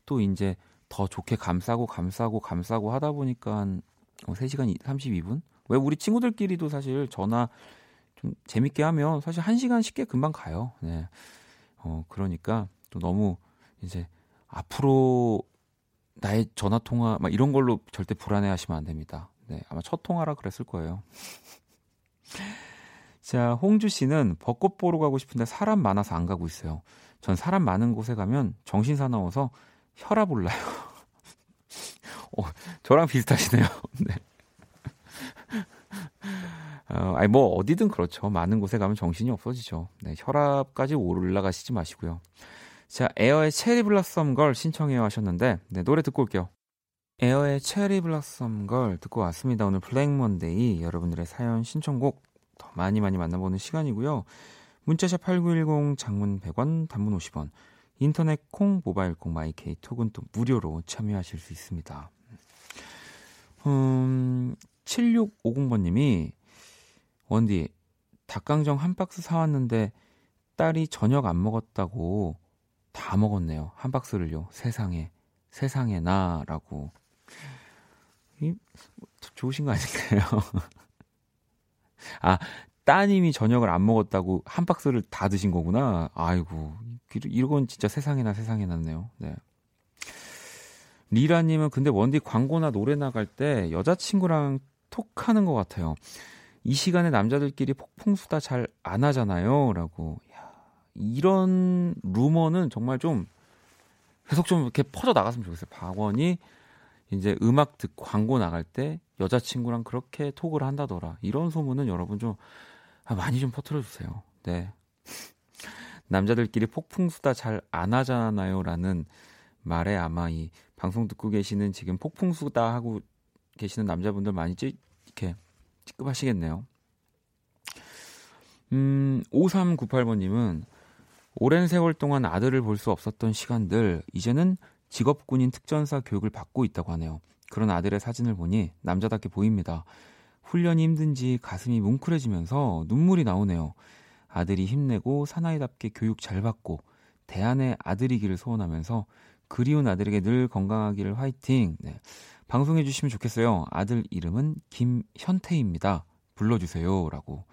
또 이제 더 좋게 감싸고 감싸고 감싸고 하다 보니까 한 어, 3시간 32분? 왜 우리 친구들끼리도 사실 전화 좀 재밌게 하면 사실 1시간 쉽게 금방 가요. 네. 어, 그러니까 또 너무 이제 앞으로 나의 전화 통화 막 이런 걸로 절대 불안해 하시면 안 됩니다. 네. 아마 첫 통화라 그랬을 거예요. *laughs* 자, 홍주 씨는 벚꽃 보러 가고 싶은데 사람 많아서 안 가고 있어요. 전 사람 많은 곳에 가면 정신 사나워서 혈압 올라요. *laughs* 어, 저랑 비슷하시네요. *laughs* 네. *laughs* 어, 아니 뭐 어디든 그렇죠. 많은 곳에 가면 정신이 없어지죠. 네, 혈압까지 올라가시지 마시고요. 자, 에어의 Cherry Blossom Girl 신청해요 하셨는데 네, 노래 듣고 올게요. 에어의 Cherry Blossom Girl 듣고 왔습니다. 오늘 블랙 먼데이 여러분들의 사연 신청곡 더 많이 많이 만나보는 시간이고요. 문자샵 8910 장문 100원 단문 50원 인터넷 콩 모바일 콩 마이케이 톡은 또 무료로 참여하실 수 있습니다. 음, 7650번님이 원디 닭강정 한 박스 사왔는데 딸이 저녁 안 먹었다고 다 먹었네요. 한 박스를요. 세상에 세상에 나라고. 이 좋으신 거 아닐까요? *laughs* 아 따님이 저녁을 안 먹었다고 한 박스를 다 드신 거구나. 아이고 이건 진짜 세상에나 세상에 났네요. 네. 리라님은 근데 원디 광고나 노래 나갈 때 여자친구랑 톡하는 것 같아요. 이 시간에 남자들끼리 폭풍 수다 잘 안 하잖아요. 라고. 야, 이런 루머는 정말 좀 계속 좀 이렇게 퍼져 나갔으면 좋겠어요. 박원이 이제 음악 듣고 광고 나갈 때 여자친구랑 그렇게 톡을 한다더라. 이런 소문은 여러분 좀 아, 많이 좀 퍼뜨려 주세요. 네. *laughs* 남자들끼리 폭풍 수다 잘 안 하잖아요. 라는 말에 아마 이 방송 듣고 계시는 지금 폭풍수다 하고 계시는 남자분들 많이 찌, 이렇게 찌급하시겠네요. 음, 5398번님은 오랜 세월 동안 아들을 볼 수 없었던 시간들, 이제는 직업군인 특전사 교육을 받고 있다고 하네요. 그런 아들의 사진을 보니 남자답게 보입니다. 훈련이 힘든지 가슴이 뭉클해지면서 눈물이 나오네요. 아들이 힘내고 사나이답게 교육 잘 받고 대안의 아들이기를 소원하면서 그리운 아들에게 늘 건강하기를 화이팅. 네. 방송해 주시면 좋겠어요. 아들 이름은 김현태입니다. 불러주세요. 라고.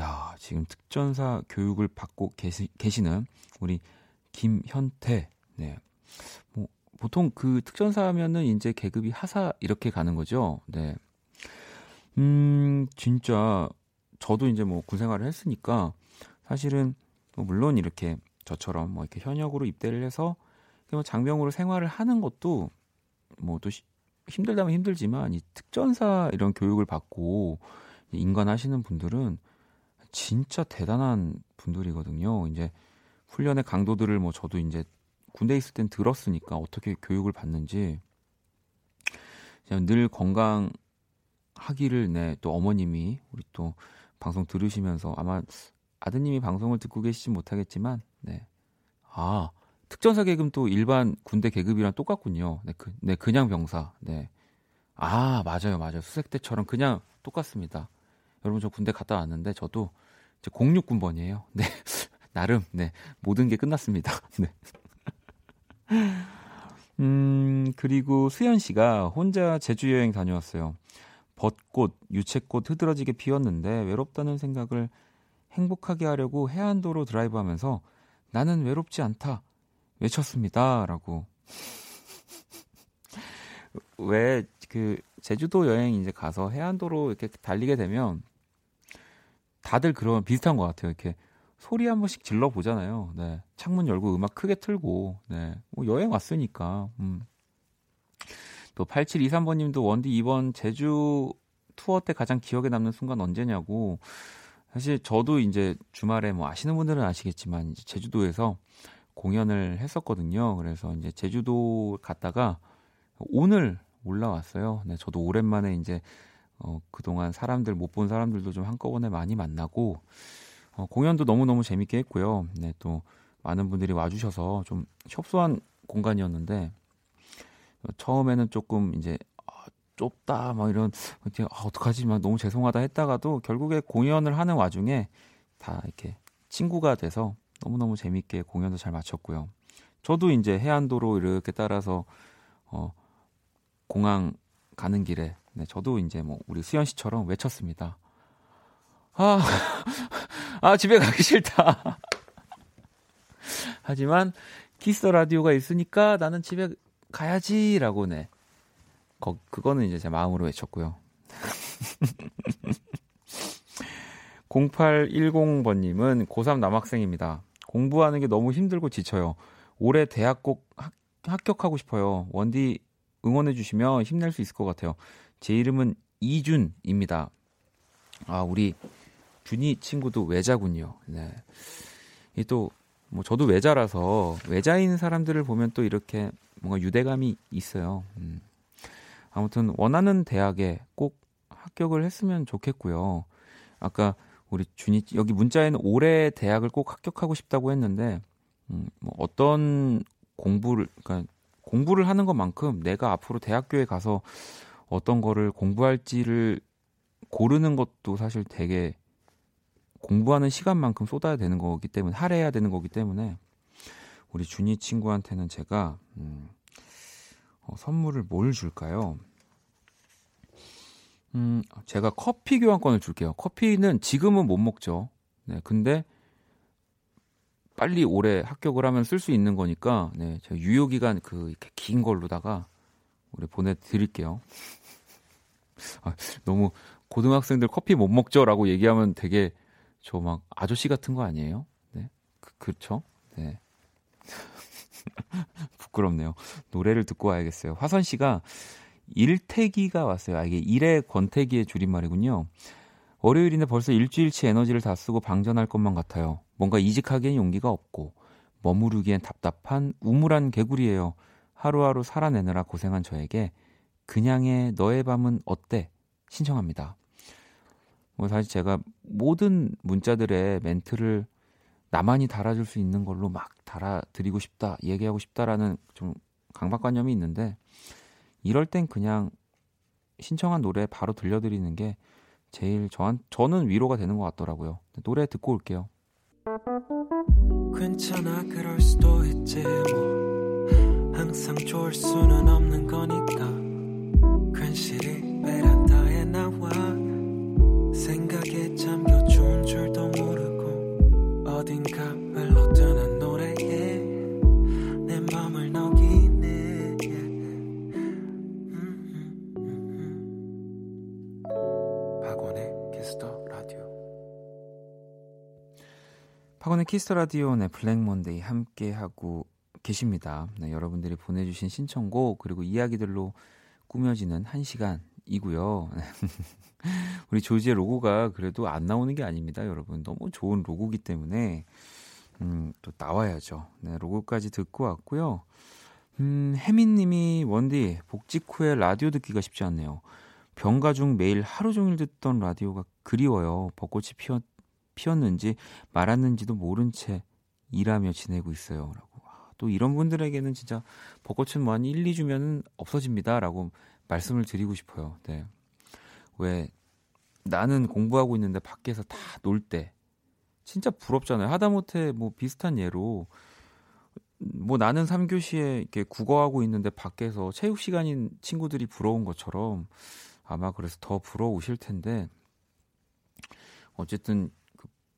야, 지금 특전사 교육을 받고 계시, 계시는 우리 김현태. 네. 뭐, 보통 그 특전사면은 이제 계급이 하사 이렇게 가는 거죠. 네. 음, 진짜 저도 이제 뭐 군 생활을 했으니까 사실은 뭐 물론 이렇게 저처럼 뭐 이렇게 현역으로 입대를 해서 뭐 장병으로 생활을 하는 것도 뭐 또 힘들다면 힘들지만 이 특전사 이런 교육을 받고 인간 하시는 분들은 진짜 대단한 분들이거든요. 이제 훈련의 강도들을 뭐 저도 이제 군대 에 있을 땐 들었으니까 어떻게 교육을 받는지 늘 건강하기를 네, 또 어머님이 우리 또 방송 들으시면서 아마 아드님이 방송을 듣고 계시진 못하겠지만 네. 아, 특전사 계급 또 일반 군대 계급이랑 똑같군요. 네, 그, 네 그냥 병사. 네. 아, 맞아요. 맞아요. 수색 때처럼 그냥 똑같습니다. 여러분 저 군대 갔다 왔는데 저도 이제 06군번이에요. 네. *laughs* 나름 네. 모든 게 끝났습니다. *laughs* 네. 음, 그리고 수현 씨가 혼자 제주 여행 다녀왔어요. 벚꽃, 유채꽃 흐드러지게 피었는데 외롭다는 생각을 행복하게 하려고 해안도로 드라이브하면서 나는 외롭지 않다 외쳤습니다. 라고. 왜 그 제주도 여행 이제 가서 해안도로 이렇게 달리게 되면 다들 그런 비슷한 것 같아요. 이렇게 소리 한 번씩 질러 보잖아요. 네. 창문 열고 음악 크게 틀고, 네. 뭐 여행 왔으니까, 음. 또 8723번님도 원디 이번 제주 투어 때 가장 기억에 남는 순간 언제냐고. 사실 저도 이제 주말에 뭐 아시는 분들은 아시겠지만 제주도에서 공연을 했었거든요. 그래서 이제 제주도 갔다가 오늘 올라왔어요. 네, 저도 오랜만에 이제 어, 그동안 사람들 못 본 사람들도 좀 한꺼번에 많이 만나고 어, 공연도 너무너무 재밌게 했고요. 네, 또 많은 분들이 와주셔서 좀 협소한 공간이었는데 어, 처음에는 조금 이제 아, 좁다 막 이런 이렇게 아, 어떡하지 막 너무 죄송하다 했다가도 결국에 공연을 하는 와중에 다 이렇게 친구가 돼서 너무너무 재밌게 공연도 잘 마쳤고요. 저도 이제 해안도로 이렇게 따라서 어 공항 가는 길에 네, 저도 이제 뭐 우리 수현 씨처럼 외쳤습니다. 아, *laughs* 아 집에 가기 싫다. *laughs* 하지만 키스 라디오가 있으니까 나는 집에 가야지라고 네. 거, 그거는 이제 제 마음으로 외쳤고요. *laughs* 0810번님은 고3 남학생입니다. 공부하는 게 너무 힘들고 지쳐요. 올해 대학 꼭 합, 합격하고 싶어요. 원디 응원해 주시면 힘낼 수 있을 것 같아요. 제 이름은 이준입니다. 아, 우리 준이 친구도 외자군요. 네. 이 또, 뭐, 저도 외자라서, 외자인 사람들을 보면 또 이렇게 뭔가 유대감이 있어요. 음. 아무튼, 원하는 대학에 꼭 합격을 했으면 좋겠고요. 아까 우리 준이, 여기 문자에는 올해 대학을 꼭 합격하고 싶다고 했는데, 음, 뭐 어떤 공부를, 그러니까 공부를 하는 것만큼 내가 앞으로 대학교에 가서 어떤 거를 공부할지를 고르는 것도 사실 되게 공부하는 시간만큼 쏟아야 되는 거기 때문에 할애해야 되는 거기 때문에 우리 준이 친구한테는 제가 음, 어, 선물을 뭘 줄까요? 음, 제가 커피 교환권을 줄게요. 커피는 지금은 못 먹죠. 네, 근데 빨리 올해 합격을 하면 쓸 수 있는 거니까 네, 제가 유효 기간 그 이렇게 긴 걸로다가 우리 보내 드릴게요. 아, 너무 고등학생들 커피 못 먹죠라고 얘기하면 되게 저 막 아저씨 같은 거 아니에요? 네. 그, 그렇죠? 네. *laughs* 부끄럽네요. 노래를 듣고 와야겠어요. 화선 씨가 일태기가 왔어요. 아, 이게 일의 권태기의 줄임말이군요. 월요일인데 벌써 일주일치 에너지를 다 쓰고 방전할 것만 같아요. 뭔가 이직하기엔 용기가 없고 머무르기엔 답답한 우물한 개구리예요. 하루하루 살아내느라 고생한 저에게 그냥의 너의 밤은 어때? 신청합니다. 뭐 사실 제가 모든 문자들의 멘트를 나만이 달아줄 수 있는 걸로 막 달아드리고 싶다, 얘기하고 싶다라는 좀 강박관념이 있는데 이럴 땐 그냥 신청한 노래 바로 들려드리는 게 제일 저한 저는 위로가 되는 것 같더라고요. 노래 듣고 올게요. 괜찮아 그럴 수도 있지 뭐 항상 좋을 수는 없는 거니까 괜시리 베란다에 나와 생각에 잠겨 박원의 키스 더 라디오 네 블랙 먼데이 함께 하고 계십니다. 네, 여러분들이 보내주신 신청곡 그리고 이야기들로 꾸며지는 한 시간이고요. *laughs* 우리 조지의 로고가 그래도 안 나오는 게 아닙니다, 여러분. 너무 좋은 로고기 때문에 음, 또 나와야죠. 네, 로고까지 듣고 왔고요. 음, 혜민님이 원디 복직 후에 라디오 듣기가 쉽지 않네요. 병가 중 매일 하루 종일 듣던 라디오가 그리워요. 벚꽃이 피었, 피었는지 말았는지도 모른 채 일하며 지내고 있어요. 라고. 아, 또 이런 분들에게는 진짜 벚꽃은 뭐한 1, 2주면 없어집니다. 라고 말씀을 드리고 싶어요. 네. 왜 나는 공부하고 있는데 밖에서 다 놀 때 진짜 부럽잖아요. 하다못해 뭐 비슷한 예로 뭐 나는 3교시에 이렇게 국어하고 있는데 밖에서 체육 시간인 친구들이 부러운 것처럼 아마 그래서 더 부러우실 텐데 어쨌든 그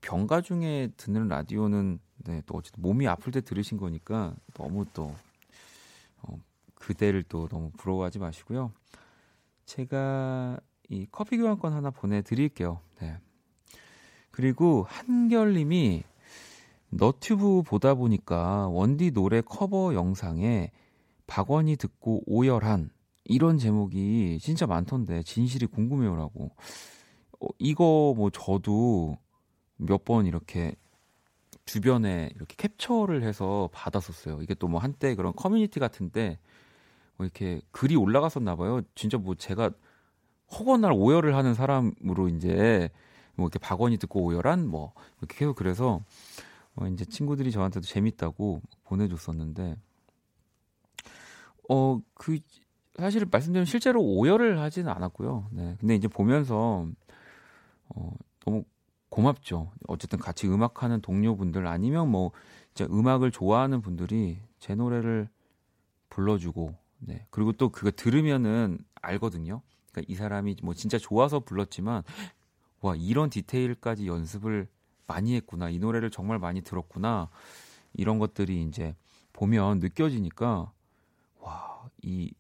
병가 중에 듣는 라디오는 네, 또 어쨌든 몸이 아플 때 들으신 거니까 너무 또 어, 그대를 또 너무 부러워하지 마시고요. 제가 이 커피 교환권 하나 보내드릴게요. 네. 그리고 한결님이 너튜브 보다 보니까 원디 노래 커버 영상에 박원이 듣고 오열한 이런 제목이 진짜 많던데 진실이 궁금해요라고. 어, 이거 뭐 저도 몇 번 이렇게 주변에 이렇게 캡처를 해서 받았었어요. 이게 또 뭐 한때 그런 커뮤니티 같은데 뭐 이렇게 글이 올라갔었나 봐요. 진짜 뭐 제가 허건날 오열을 하는 사람으로 이제 뭐 이렇게 박원이 듣고 오열한 뭐 이렇게 계속 그래서 어 이제 친구들이 저한테도 재밌다고 보내줬었는데 어 그 사실 말씀드리면 실제로 오열을 하지는 않았고요. 네. 근데 이제 보면서 어 너무 고맙죠. 어쨌든 같이 음악하는 동료분들 아니면 뭐 이제 음악을 좋아하는 분들이 제 노래를 불러주고 네. 그리고 또 그거 들으면은 알거든요. 그러니까 이 사람이 뭐 진짜 좋아서 불렀지만 와 이런 디테일까지 연습을 많이 했구나 이 노래를 정말 많이 들었구나 이런 것들이 이제 보면 느껴지니까 와 이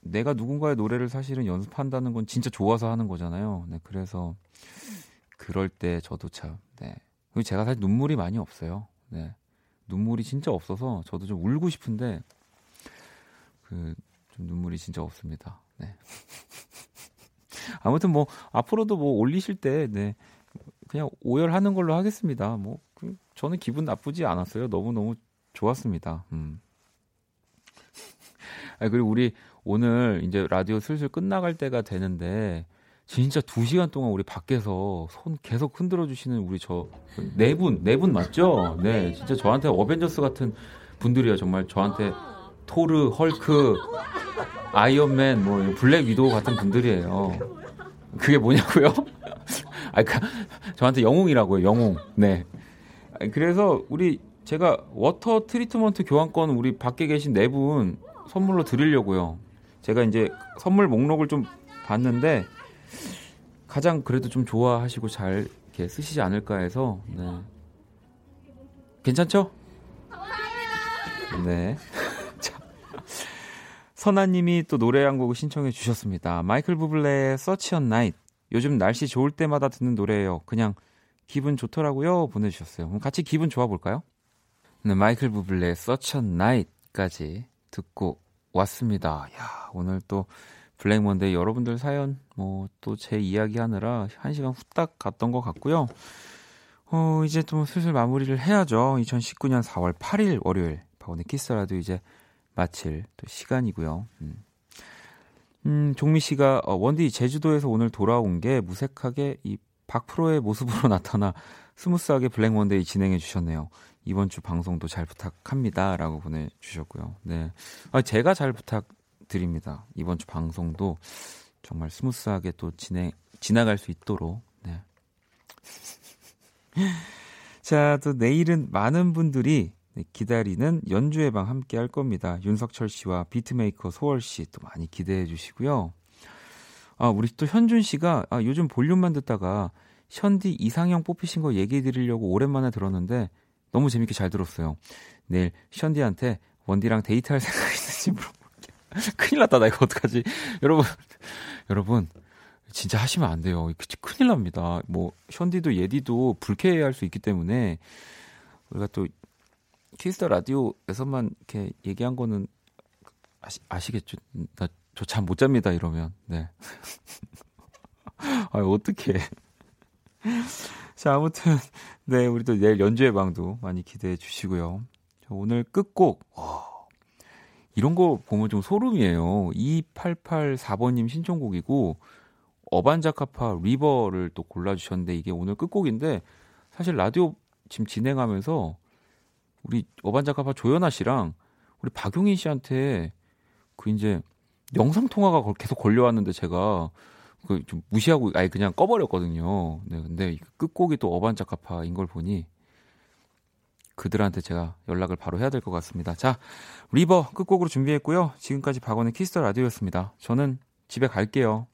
내가 누군가의 노래를 사실은 연습한다는 건 진짜 좋아서 하는 거잖아요. 네 그래서 그럴 때 저도 참 네. 그리고 제가 사실 눈물이 많이 없어요. 네. 눈물이 진짜 없어서 저도 좀 울고 싶은데 그 좀 눈물이 진짜 없습니다. 네. *laughs* 아무튼 뭐 앞으로도 뭐 올리실 때 네. 그냥 오열하는 걸로 하겠습니다. 뭐 그, 저는 기분 나쁘지 않았어요. 너무 너무 좋았습니다. 음. *laughs* 아 그리고 우리 오늘 이제 라디오 슬슬 끝나갈 때가 되는데 진짜 두 시간 동안 우리 밖에서 손 계속 흔들어 주시는 우리 저 네 분, 네 분 맞죠? 네, 진짜 저한테 어벤져스 같은 분들이에요. 정말 저한테 토르, 헐크, 아이언맨, 뭐 블랙 위도우 같은 분들이에요. 그게 뭐냐고요? *laughs* 아, 그, 저한테 영웅이라고요. 영웅. 네. 그래서 우리 제가 water treatment 교환권 우리 밖에 계신 네 분 선물로 드리려고요. 제가 이제 선물 목록을 좀 봤는데 가장 그래도 좀 좋아하시고 잘 이렇게 쓰시지 않을까 해서 네. 괜찮죠? 네. *laughs* 선아님이 또 노래 한 곡을 신청해 주셨습니다. 마이클 부블레의 Such a Night. 요즘 날씨 좋을 때마다 듣는 노래예요. 그냥 기분 좋더라고요. 보내주셨어요. 그럼 같이 기분 좋아 볼까요? 네, 마이클 부블레의 Such a Night까지 듣고 왔습니다. 야, 오늘 또 블랙 먼데이 여러분들 사연 뭐 또 제 이야기 하느라 한 시간 후딱 갔던 것 같고요. 어, 이제 또 슬슬 마무리를 해야죠. 2019년 4월 8일 월요일 박원의 키스 더 라디오 이제 마칠 또 시간이고요. 음. 음, 종미 씨가 어, 원디 제주도에서 오늘 돌아온 게 무색하게 이 박프로의 모습으로 *laughs* 나타나 smooth하게 블랙 먼데이 진행해 주셨네요. 이번 주 방송도 잘 부탁합니다라고 보내 주셨고요. 네. 아, 제가 잘 부탁 드립니다. 이번 주 방송도 정말 smooth하게 또 진행 지나갈 수 있도록. 네. *laughs* 자, 또 내일은 많은 분들이 네, 기다리는 연주의 방 함께 할 겁니다. 윤석철 씨와 비트메이커 소월 씨 또 많이 기대해 주시고요. 아, 우리 또 현준 씨가 아, 요즘 볼륨만 듣다가 현디 이상형 뽑히신 거 얘기해 드리려고 오랜만에 들었는데 너무 재밌게 잘 들었어요. 내일 현디한테 원디랑 데이트할 *laughs* 생각 있는지 물어볼게요. *laughs* 큰일 났다, 나 이거 어떡하지? 여러분, 여러분, 진짜 하시면 안 돼요. 큰일 납니다. 뭐, 현디도 예디도 불쾌해할 수 있기 때문에 우리가 또 키스 더 라디오에서만 이렇게 얘기한 거는 아시, 아시겠죠? 나 저 잠 못 잡니다 이러면 네. *laughs* 아 어떻게? 자 아무튼 네, 우리 또 내일 연주회 방도 많이 기대해 주시고요. 저 오늘 끝곡, 와, 이런 거 보면 좀 소름이에요. 2884번님 신청곡이고, 어반자카파 리버를 또 골라주셨는데, 이게 오늘 끝곡인데, 사실 라디오 지금 진행하면서, 우리 어반자카파 조연아 씨랑, 우리 박용인 씨한테, 그 이제, 영상 통화가 걸- 계속 걸려왔는데, 제가, 그 좀 무시하고 아예 그냥 꺼버렸거든요. 네, 근데 이 끝곡이 또 어반자카파인 걸 보니 그들한테 제가 연락을 바로 해야 될 것 같습니다. 자, River 끝곡으로 준비했고요. 지금까지 박원의 키스 더 라디오였습니다. 저는 집에 갈게요.